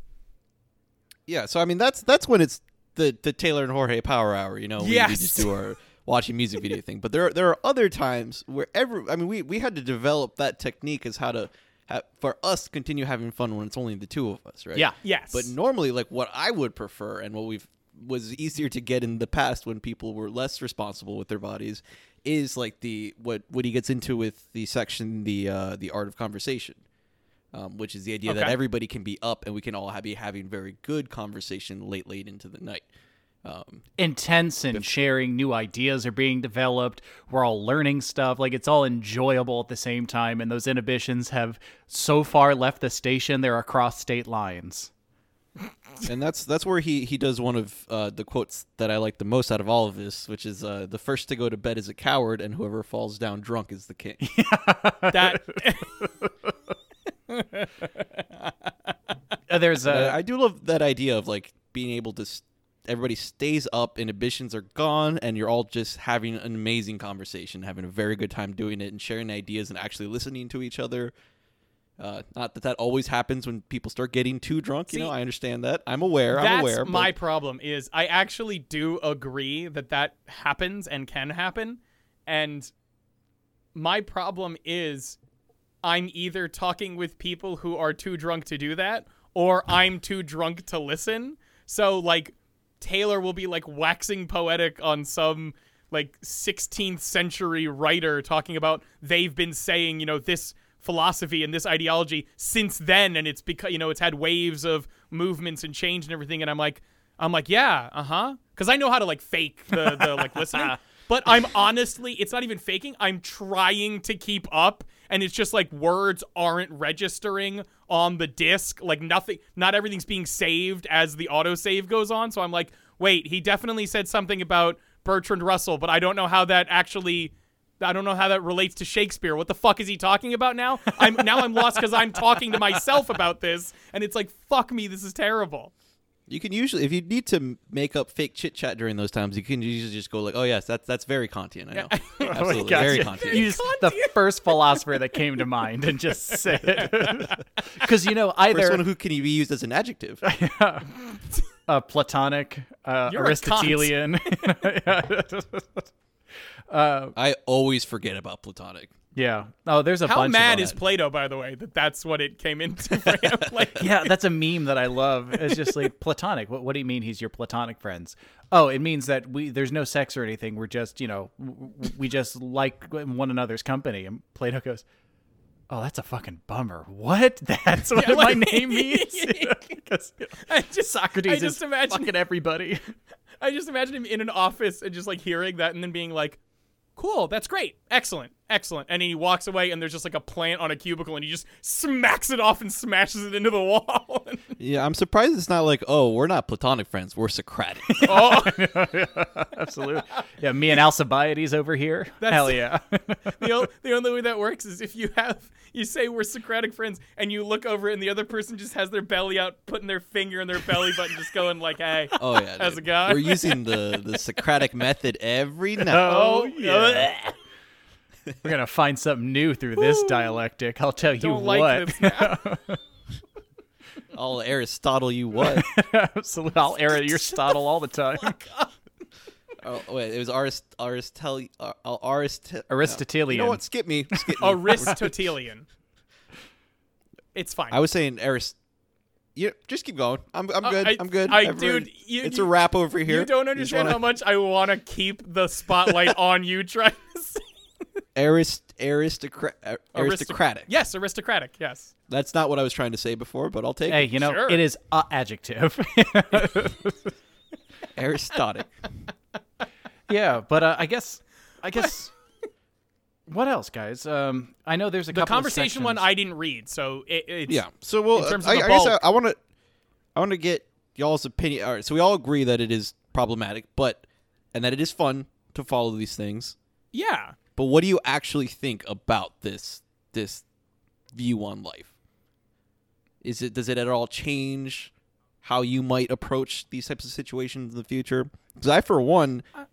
Yeah, so I mean that's that's when it's the the Taylor and Jorge Power Hour. You know, we, we just do our watching music video thing. But there are, there are other times where every I mean we we had to develop that technique as how to have, for us continue having fun when it's only the two of us, right? Yeah. yes But normally, like what I would prefer and what we've was easier to get in the past when people were less responsible with their bodies is like the what what he gets into with the section the uh, the art of conversation, um, which is the idea that everybody can be up and we can all have, be having very good conversation late late into the night. Um, intense and sharing new ideas are being developed. We're all learning stuff. Like it's all enjoyable at the same time. And those inhibitions have so far left the station, they're across state lines. And that's that's where he he does one of uh, the quotes that I like the most out of all of this, which is uh, the first to go to bed is a coward, and whoever falls down drunk is the king. that Uh, There's Uh, a I do love that idea of like being able to. s everybody stays up, inhibitions are gone, and you're all just having an amazing conversation, having a very good time doing it, and sharing ideas and actually listening to each other. Uh, not that that always happens when people start getting too drunk. You know, I understand that. I'm aware. I'm That's aware. my but problem. Is I actually do agree that that happens and can happen, and my problem is I'm either talking with people who are too drunk to do that, or I'm too drunk to listen. So like Taylor will be like waxing poetic on some like 16th century writer talking about they've been saying, you know, this philosophy and this ideology since then and it's because you know it's had waves of movements and change and everything and I'm like I'm like, yeah, uh-huh. Cuz I know how to like fake the the like listening. But I'm honestly, it's not even faking. I'm trying to keep up and it's just like words aren't registering on the disc. Like nothing not everything's being saved as the autosave goes on. So I'm like, wait, he definitely said something about Bertrand Russell, but I don't know how that actually I don't know how that relates to Shakespeare. What the fuck is he talking about now? I'm now I'm lost because I'm talking to myself about this, and it's like, fuck me, this is terrible. you can usually, if you need to make up fake chit chat during those times, you can usually just go like, "Oh yes, that's that's very Kantian." I know, absolutely, Gotcha. very Kantian. You Use the first philosopher that came to mind and just say it. Because, you know, First either one who can be used as an adjective. uh, Platonic, uh, You're a cunt. Aristotelian. I always forget about Platonic. yeah. Oh, there's a How bunch mad of is them. Plato, by the way, that that's what it came into for him? Like, yeah, that's a meme that I love. It's just like platonic. What, what do you mean he's your platonic friends? Oh, it means that we there's no sex or anything. We're just you know w- w- we just like one another's company. And Plato goes, Oh, that's a fucking bummer. What? That's what Yeah, my like- name means? 'Cause I just Socrates I just is imagine fucking everybody. I just imagine him in an office and just like hearing that and then being like, "Cool, that's great, excellent, excellent," and he walks away and there's just like a plant on a cubicle and he just smacks it off and smashes it into the wall. Yeah, I'm surprised it's not like, oh, we're not platonic friends, we're Socratic. oh, Absolutely. Yeah, me and Alcibiades over here. That's- Hell yeah. the, o- the only way that works is if you have you say we're Socratic friends and you look over and the other person just has their belly out, putting their finger in their belly button, just going like, "Hey." Oh yeah, As dude. a guy. we're using the the Socratic method every night. Oh, oh yeah. We're gonna find something new through this dialectic. I'll tell you Don't what. like this. I'll Aristotle you what? Absolutely. I'll air Aristotle all the time. oh wait, it was Arist Aristotle uh, uh, Arist Aristotelian. You know what? Skip me. Skip me. Aristotelian. It's fine. I was saying Arist. You just keep going. I'm I'm Uh, good. I- I'm good. I- Everyone- dude, you- it's you- a wrap over here. You don't just understand wanna- how much I want to keep the spotlight on you trying to say Arist aristocra- aristocratic. Yes, aristocratic. Yes. That's not what I was trying to say before, but I'll take Hey, it. you know, Sure. it is a adjective. Aristotic. yeah, but uh, I guess, I guess, what else, guys? Um, I know there's a The couple of conversation one sections- I didn't read, so it, it's Yeah. So well, In terms of I, the I guess I, bulk- I want to, I want to get y'all's opinion. All right. So we all agree that it is problematic, but and that it is fun to follow these things. yeah. But what do you actually think about this this view on life? Is it does it at all change how you might approach these types of situations in the future? Because I, for one, uh,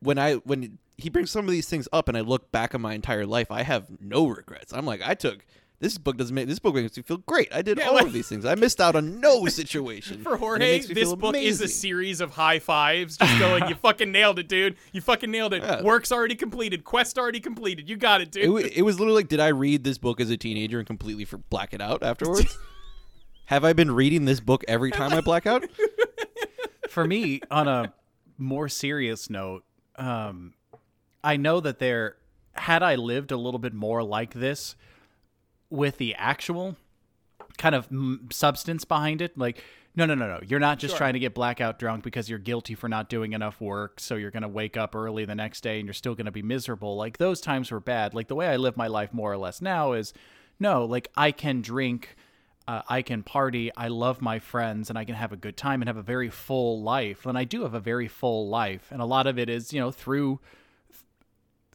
when I when he brings some of these things up and I look back on my entire life, I have no regrets. I'm like, I took this book doesn't make this book makes me feel great. I did Yeah, all like- of these things. I missed out on no situation. For and Jorge, this feel book is a series of high fives, just going, "You fucking nailed it, dude! You fucking nailed it! Yeah. Work's already completed. Quest already completed. You got it, dude." It, wa- it was literally like, did I read this book as a teenager and completely for black it out afterwards? Have I been reading this book every time I black out? for me on a more serious note um i know that there had i lived a little bit more like this with the actual kind of mm, substance behind it like no no no no you're not just trying to get blackout drunk because you're guilty for not doing enough work so you're going to wake up early the next day and you're still going to be miserable like those times were bad like the way i live my life more or less now is no like i can drink uh, I can party. I love my friends, and I can have a good time and have a very full life. And I do have a very full life, and a lot of it is, you know, through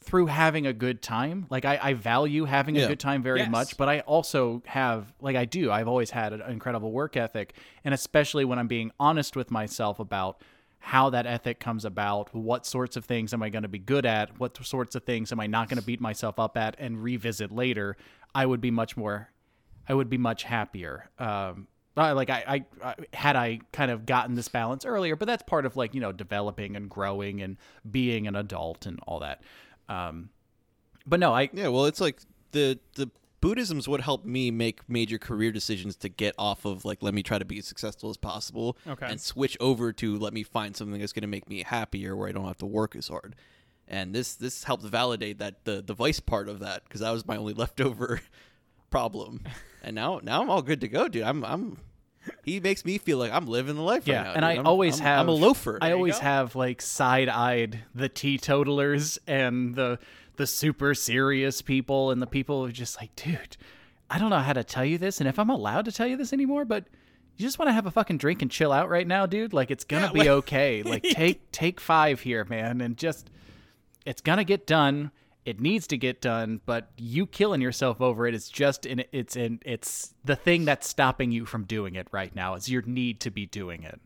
through having a good time. Like I, I value having a good time very Yes. much, but I also have, like I do, I've always had an incredible work ethic, and especially when I'm being honest with myself about how that ethic comes about, what sorts of things am I going to be good at, what sorts of things am I not going to beat myself up at and revisit later, I would be much more I would be much happier. Um, I- like I, I, I had I kind of gotten this balance earlier, but that's part of like you know developing and growing and being an adult and all that. Um, but no, I Yeah, well, it's like the the Buddhism's what helped me make major career decisions to get off of like let me try to be as successful as possible Okay. and switch over to let me find something that's going to make me happier where I don't have to work as hard. And this this helped validate that the the vice part of that because that was my only leftover problem. And now now I'm all good to go, dude. I'm I'm he makes me feel like I'm living the life yeah, right now. and. I I'm- always I'm- have. I'm a loafer. I always have like side-eyed the teetotalers and the the super serious people and the people who are just like, dude, I don't know how to tell you this, and if I'm allowed to tell you this anymore, but you just want to have a fucking drink and chill out right now, dude. Like it's gonna Yeah, be like- okay. Like take take five here, man, and just it's gonna get done. It needs to get done, but you killing yourself over it is just in it's in it's the thing that's stopping you from doing it right now. Is your need to be doing it.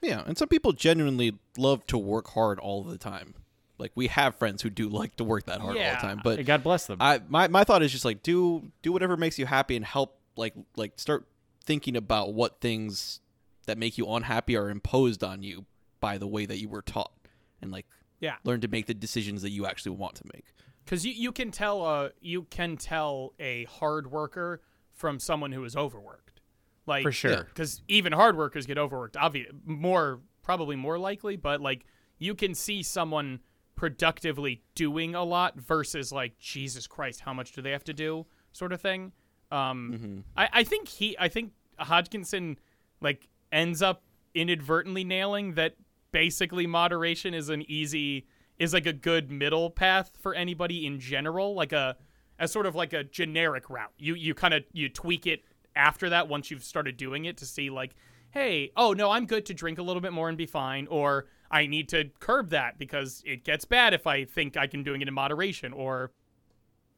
Yeah, and some people genuinely love to work hard all the time. Like we have friends who do like to work that hard all the time. But God bless them. I my my thought is just like do do whatever makes you happy and help like like start thinking about what things that make you unhappy are imposed on you by the way that you were taught and like Yeah. learn to make the decisions that you actually want to make. Because you, you can tell uh you can tell a hard worker from someone who is overworked, like For sure. Because even hard workers get overworked. Obvious, more probably more likely, but like you can see someone productively doing a lot versus like Jesus Christ, how much do they have to do? sort of thing. Um, Mm-hmm. I, I think he, I think Hodgkinson, like ends up inadvertently nailing that. Basically, moderation is an easy, is like a good middle path for anybody in general, like a, as sort of like a generic route. You you kind of you tweak it after that once you've started doing it to see like, hey, oh no, I'm good to drink a little bit more and be fine, or I need to curb that because it gets bad if I think I can doing it in moderation, or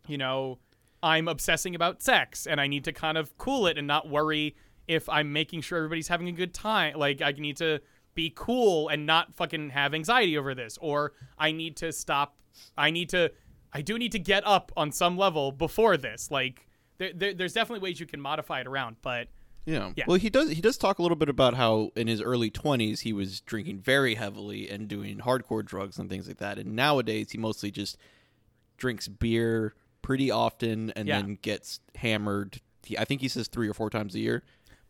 you know, I'm obsessing about sex and I need to kind of cool it and not worry if I'm making sure everybody's having a good time. Like I need to be cool and not fucking have anxiety over this, or I need to stop. I need to. I do need to get up on some level before this. Like there, there, there's definitely ways you can modify it around, but Yeah. Yeah. Well, he does. He does talk a little bit about how in his early twenties he was drinking very heavily and doing hardcore drugs and things like that. And nowadays he mostly just drinks beer pretty often and Yeah. then gets hammered. He, I think he says three or four times a year.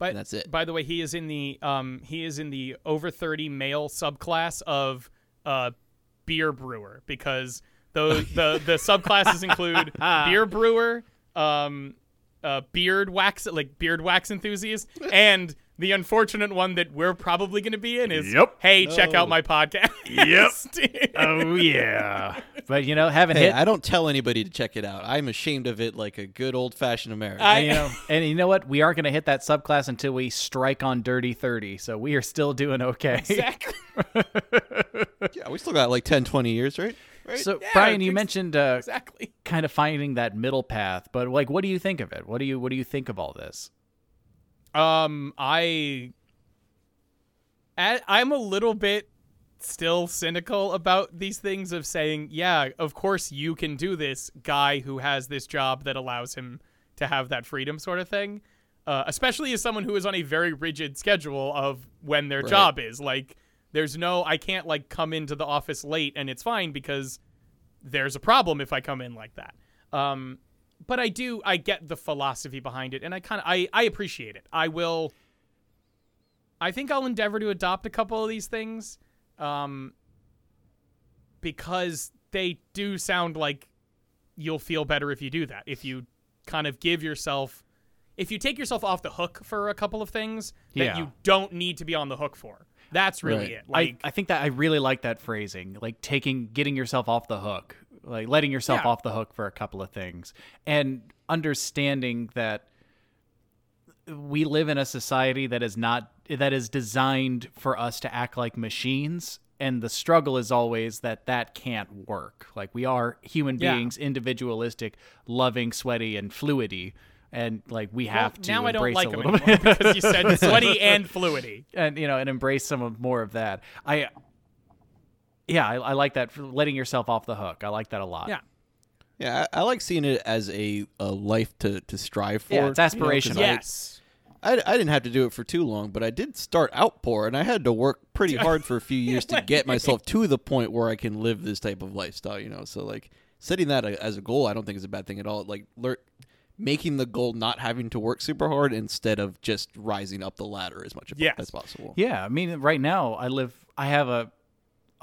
But And that's it. By the way, he is in the um he is in the over thirty male subclass of uh beer brewer because the the the subclasses include beer brewer, um, uh, beard wax like beard wax enthusiast, and the unfortunate one that we're probably going to be in is Yep. hey check out my podcast. Yep. Oh yeah. But you know, haven't Hey, hit. I don't tell anybody to check it out. I'm ashamed of it like a good old fashioned American. I- and, you know, and you know what? We aren't going to hit that subclass until we strike on Dirty Thirty. So we are still doing okay. exactly. yeah, we still got like 10, 20 years, right? Right. So Yeah, Brian, you ex- mentioned uh, exactly. kind of finding that middle path, but like, what do you think of it? What do you what do you think of all this? Um, I, I'm a little bit still cynical about these things of saying, yeah, of course you can do this, guy who has this job that allows him to have that freedom, sort of thing. Uh, especially as someone who is on a very rigid schedule of when their Right. job is. Like, there's no, I can't like come into the office late and it's fine because there's a problem if I come in like that. Um, but I do, I get the philosophy behind it, and I kind of, I, I appreciate it. I will. I think I'll endeavor to adopt a couple of these things, um, because they do sound like you'll feel better if you do that. If you kind of give yourself, if you take yourself off the hook for a couple of things that Yeah. you don't need to be on the hook for. That's really Right. it. Like, I, I think that I really like that phrasing, like taking getting yourself off the hook, like letting yourself Yeah. off the hook for a couple of things, and understanding that we live in a society that is not that is designed for us to act like machines and the struggle is always that that can't work like we are human Yeah. beings individualistic loving sweaty and fluidy and like we have well, to now I don't like a little anymore bit because you said sweaty and fluidy. and you know and embrace some of more of that i yeah i, I like that letting yourself off the hook i like that a lot Yeah. Yeah, I, I like seeing it as a, a life to, to strive for. Yeah, it's you know, 'cause aspirational. I- Yes. I, I didn't have to do it for too long, but I did start out poor, and I had to work pretty hard for a few years to get myself to the point where I can live this type of lifestyle. You know, so like setting that as a goal, I don't think is a bad thing at all. Like lear- making the goal not having to work super hard instead of just rising up the ladder as much as- Yes. as possible. yeah i mean right now i live i have a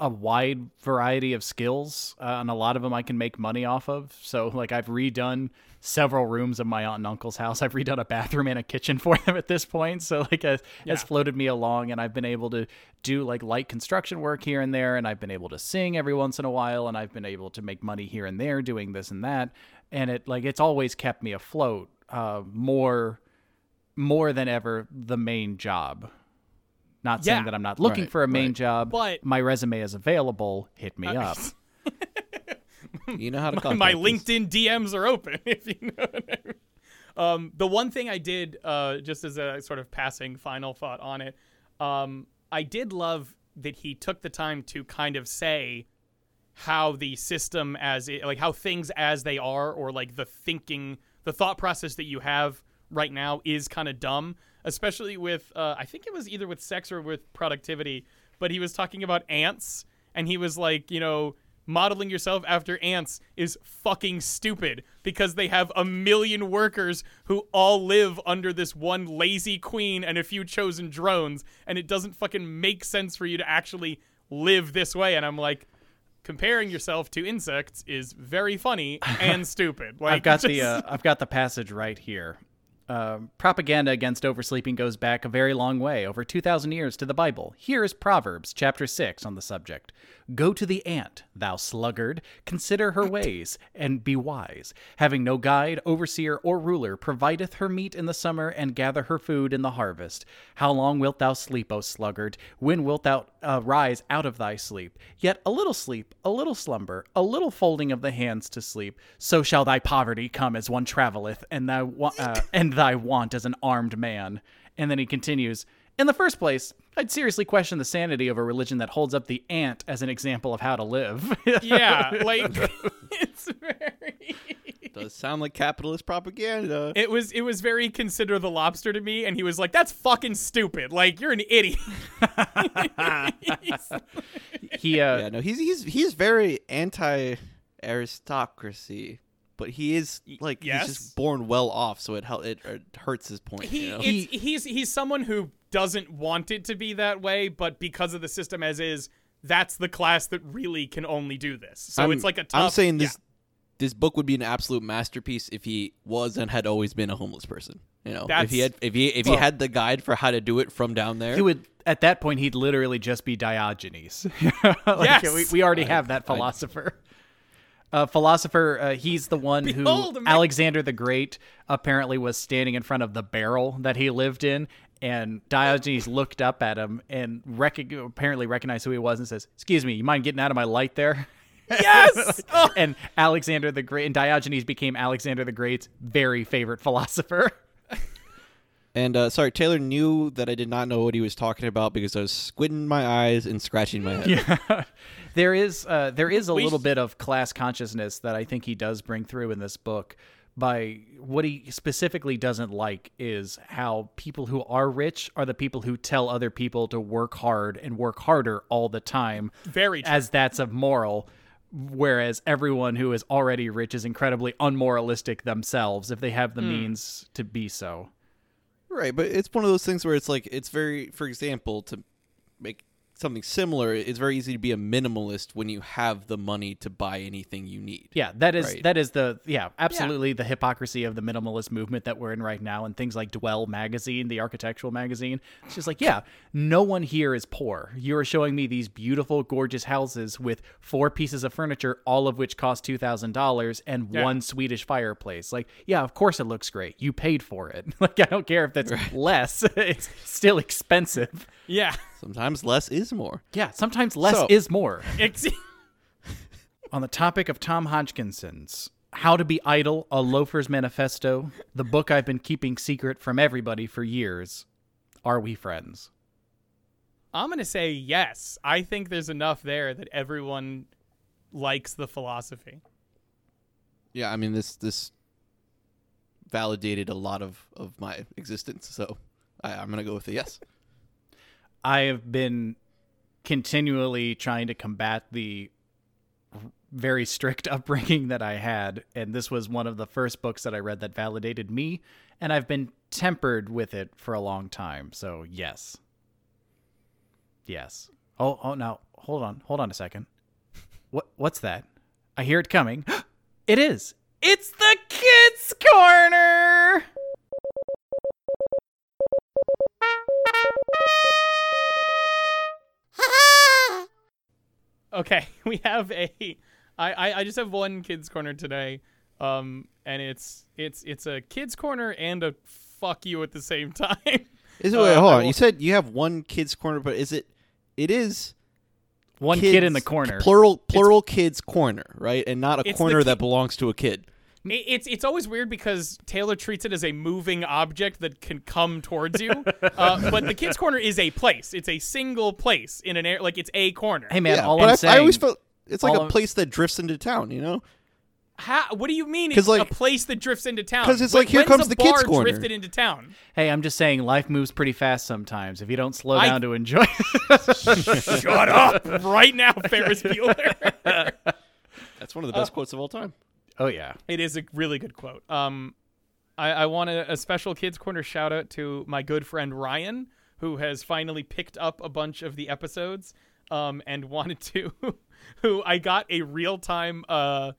a wide variety of skills uh, and a lot of them i can make money off of. So like i've redone several rooms of my aunt and uncle's house. I've redone a bathroom and a kitchen for them at this point. So like it Yeah. has floated me along and i've been able to do like light construction work here and there and i've been able to sing every once in a while and i've been able to make money here and there doing this and that. And it like it's always kept me afloat uh more more than ever the main job not saying Yeah. that i'm not looking Right, for a main right. job But- my resume is available hit me Uh, up You know how to my contact us. LinkedIn DMs are open if you know. What I mean. Um, the one thing I did, uh, just as a sort of passing final thought on it, um, I did love that he took the time to kind of say how the system as it, like how things as they are, or like the thinking, the thought process that you have right now is kind of dumb, especially with uh, I think it was either with sex or with productivity, but he was talking about ants, and he was like, you know modeling yourself after ants is fucking stupid because they have a million workers who all live under this one lazy queen and a few chosen drones and it doesn't fucking make sense for you to actually live this way and I'm like comparing yourself to insects is very funny and stupid. Like, I've got the uh, I've got the passage right here. Um, propaganda against oversleeping goes back a very long way, over 2,000 years to the Bible. Here is Proverbs chapter 6 on the subject. Go to the ant, thou sluggard, consider her ways, and be wise. Having no guide, overseer, or ruler, provideth her meat in the summer, and gather her food in the harvest. How long wilt thou sleep, O sluggard? When wilt thou uh, rise out of thy sleep? Yet a little sleep, a little slumber, a little folding of the hands to sleep. So shall thy poverty come as one travelleth, and thy wa- uh, and thy want as an armed man. And then he continues. In the first place, I'd seriously question the sanity of a religion that holds up the ant as an example of how to live. yeah, like it's very. Does sound like capitalist propaganda. It was it was very consider the lobster to me, and he was like, "That's fucking stupid. Like you're an idiot." he uh, yeah, no, he's he's he's very anti aristocracy, but he is like yes. he's just born well off, so it it, it hurts his point. he, you know? it's, he's he's someone who doesn't want it to be that way, but because of the system as is, that's the class that really can only do this. So I'm- it's like a tough. I'm saying this yeah. this book would be an absolute masterpiece if he was and had always been a homeless person. You know, if he had if he if he had the guide for how to do it from down there. he would at that point he'd literally just be Diogenes. like, Yes! we, we already have that philosopher. Uh, philosopher, uh, he's the one Behold, who a man- Alexander the Great apparently was standing in front of the barrel that he lived in, and Diogenes looked up at him and rec- apparently recognized who he was and says, "Excuse me, you mind getting out of my light there?" Yes. Oh, and Alexander the Great and Diogenes became Alexander the Great's very favorite philosopher. and uh, sorry, Taylor knew that I did not know what he was talking about because I was squinting my eyes and scratching my head. Yeah. There is uh, there is a We little sh- bit of class consciousness that I think he does bring through in this book. By what he specifically doesn't like is how people who are rich are the people who tell other people to work hard and work harder all the time, very true. as that's immoral. Whereas everyone who is already rich is incredibly unmoralistic themselves if they have the means to be so. Right, but it's one of those things where it's like it's very, for example, to make something similar, it's very easy to be a minimalist when you have the money to buy anything you need. Yeah, that is Right. that is the yeah, absolutely the hypocrisy of the minimalist movement that we're in right now and things like Dwell magazine, the architectural magazine. It's just like, yeah, no one here is poor. You are showing me these beautiful gorgeous houses with four pieces of furniture all of which cost $2000 and Yeah. one Swedish fireplace. Like, yeah, of course it looks great. You paid for it. Like I don't care if that's less. it's still expensive. yeah. Sometimes less is more. Yeah, sometimes less So- is more. On the topic of Tom Hodgkinson's How to Be Idle, a Loafer's Manifesto, the book I've been keeping secret from everybody for years. Are we friends? I'm gonna say yes. I think there's enough there that everyone likes the philosophy. Yeah, I mean this this validated a lot of of my existence, so I, I'm gonna go with a yes. I have been continually trying to combat the very strict upbringing that I had, and this was one of the first books that I read that validated me, and I've been tempered with it for a long time. So, yes. Yes. Oh, oh no. Hold on. Hold on a second. What what's that? I hear it coming. it is. It's the kids corner. Okay, we have a. I, I I just have one kids corner today, um, and it's it's it's a kids corner and a fuck you at the same time. Is it? Uh, wait, hold on. You said you have one kids corner, but is it? It is One kids, kid in the corner. Plural, plural kids corner, right? And not a It's the corner that belongs to a kid. It- it's it's always weird because Taylor treats it as a moving object that can come towards you, uh, but the kids corner is a place. It's a single place in an air like it's a corner. Hey man, yeah, all but I'm I, saying I always felt it's like all a I'm- place that drifts into town. You know? How, what do you mean 'Cause, it's like- a place that drifts into town? 'cause it's When- like, here comes a the kids' corner. drifted into town. Hey, I'm just saying life moves pretty fast sometimes. If you don't slow I- down to enjoy Shut up right now, Ferris Bueller. That's one of the best quotes of all time. Oh yeah. It is a really good quote. Um, I, I want a, a special kids corner shout out to my good friend Ryan, who has finally picked up a bunch of the episodes, um, and wanted to who I got a real time uh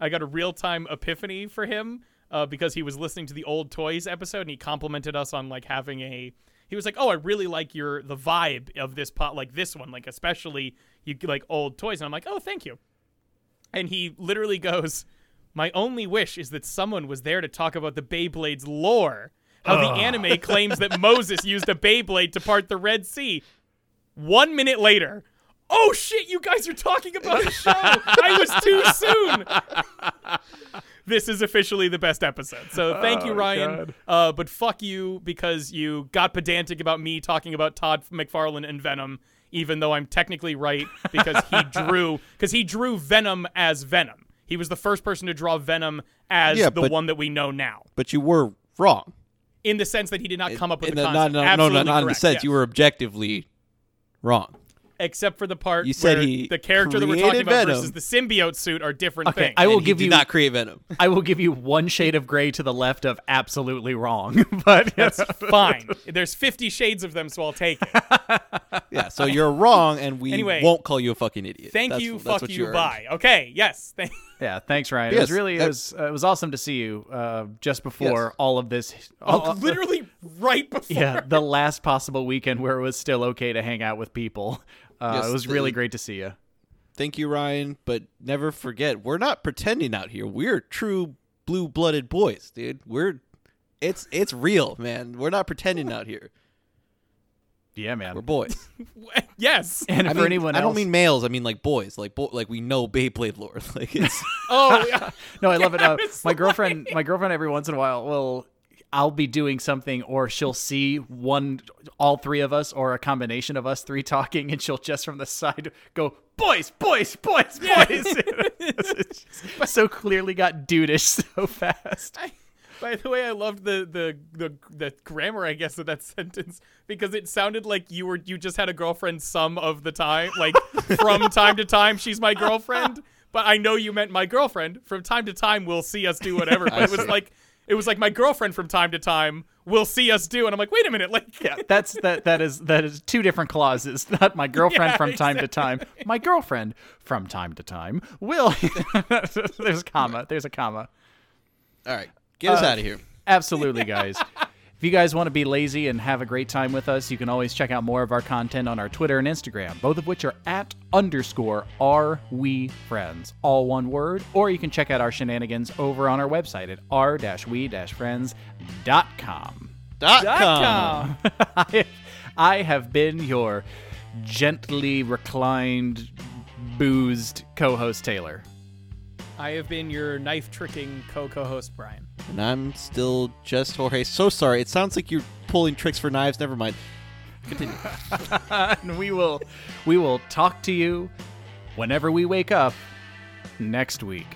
I got a real time epiphany for him uh because he was listening to the old toys episode and he complimented us on like having a he was like, "Oh, I really like your the vibe of this pot like this one, like especially you like old toys." And I'm like, "Oh, thank you." And he literally goes, "My only wish is that someone was there to talk about the Beyblade's lore." How the anime claims that Moses used a Beyblade to part the Red Sea. One minute later, oh shit, you guys are talking about the show. I was too soon. this is officially the best episode. So thank you, Oh, Ryan. Uh, but fuck you because you got pedantic about me talking about Todd McFarlane and Venom, even though I'm technically right because he drew because he drew Venom as Venom. He was the first person to draw Venom as Yeah, the but- one that we know now, But you were wrong. in the sense that he did not come up with In the the- concept. no, no, no, Absolutely no, not in the sense yes. you were objectively wrong. except for the part You said where he the character that we're talking created about Venom. versus the symbiote suit are different Okay, things. I will And he give did you not create Venom. I will give you one shade of gray to the left of absolutely wrong. But That's fine. There's 50 shades of them, so I'll take it. yeah, so you're wrong, and we Anyway, won't call you a fucking idiot. Thank That's- you, that's fuck what you, bye. Okay, yes. Thank- yeah, thanks, Ryan. it was really it was uh, it was awesome to see you uh, just before Yes. all of this. all- Oh, literally right before. yeah, the last possible weekend where it was still okay to hang out with people. Uh, Yes, it was the- really great to see you. Thank you, Ryan. But never forget, we're not pretending out here. We're true blue-blooded boys, dude. We're it's it's real, man. We're not pretending out here. Yeah, man. We're boys. Yes. and I for mean, anyone I else, don't mean males. I mean like boys. Like bo- like we know Beyblade lore. Like it's Oh, yeah. no, I love it. Uh, my girlfriend, my girlfriend, every once in a while will. I'll be doing something, or she'll see one, all three of us, or a combination of us three talking, and she'll just from the side go, "Boys, boys, boys, boys." So clearly got dudeish so fast. By the way, I loved the, the the the grammar, I guess, of that sentence because it sounded like you were you just had a girlfriend some of the time, like from time to time she's my girlfriend. But I know you meant my girlfriend. From time to time, we'll see us do whatever. But it was like it was like my girlfriend from time to time will see us do, and I'm like, wait a minute, like Yeah, that's that. That is that is two different clauses. Not my girlfriend Yeah, from time to time. My girlfriend from time to time will. there's a comma. There's a comma. all right. Get us uh, out of here. Absolutely, guys. if you guys want to be lazy and have a great time with us, you can always check out more of our content on our Twitter and Instagram, both of which are at underscore are we friends, all one word. Or you can check out our shenanigans over on our website at r-we-friends.com. Dot dot com. I, I have been your gently reclined, boozed co-host Taylor. I have been your knife tricking co co host, Brian. And I'm still just Jorge. So sorry. It sounds like you're pulling tricks for knives. Never mind. Continue. and we will we will talk to you whenever we wake up next week.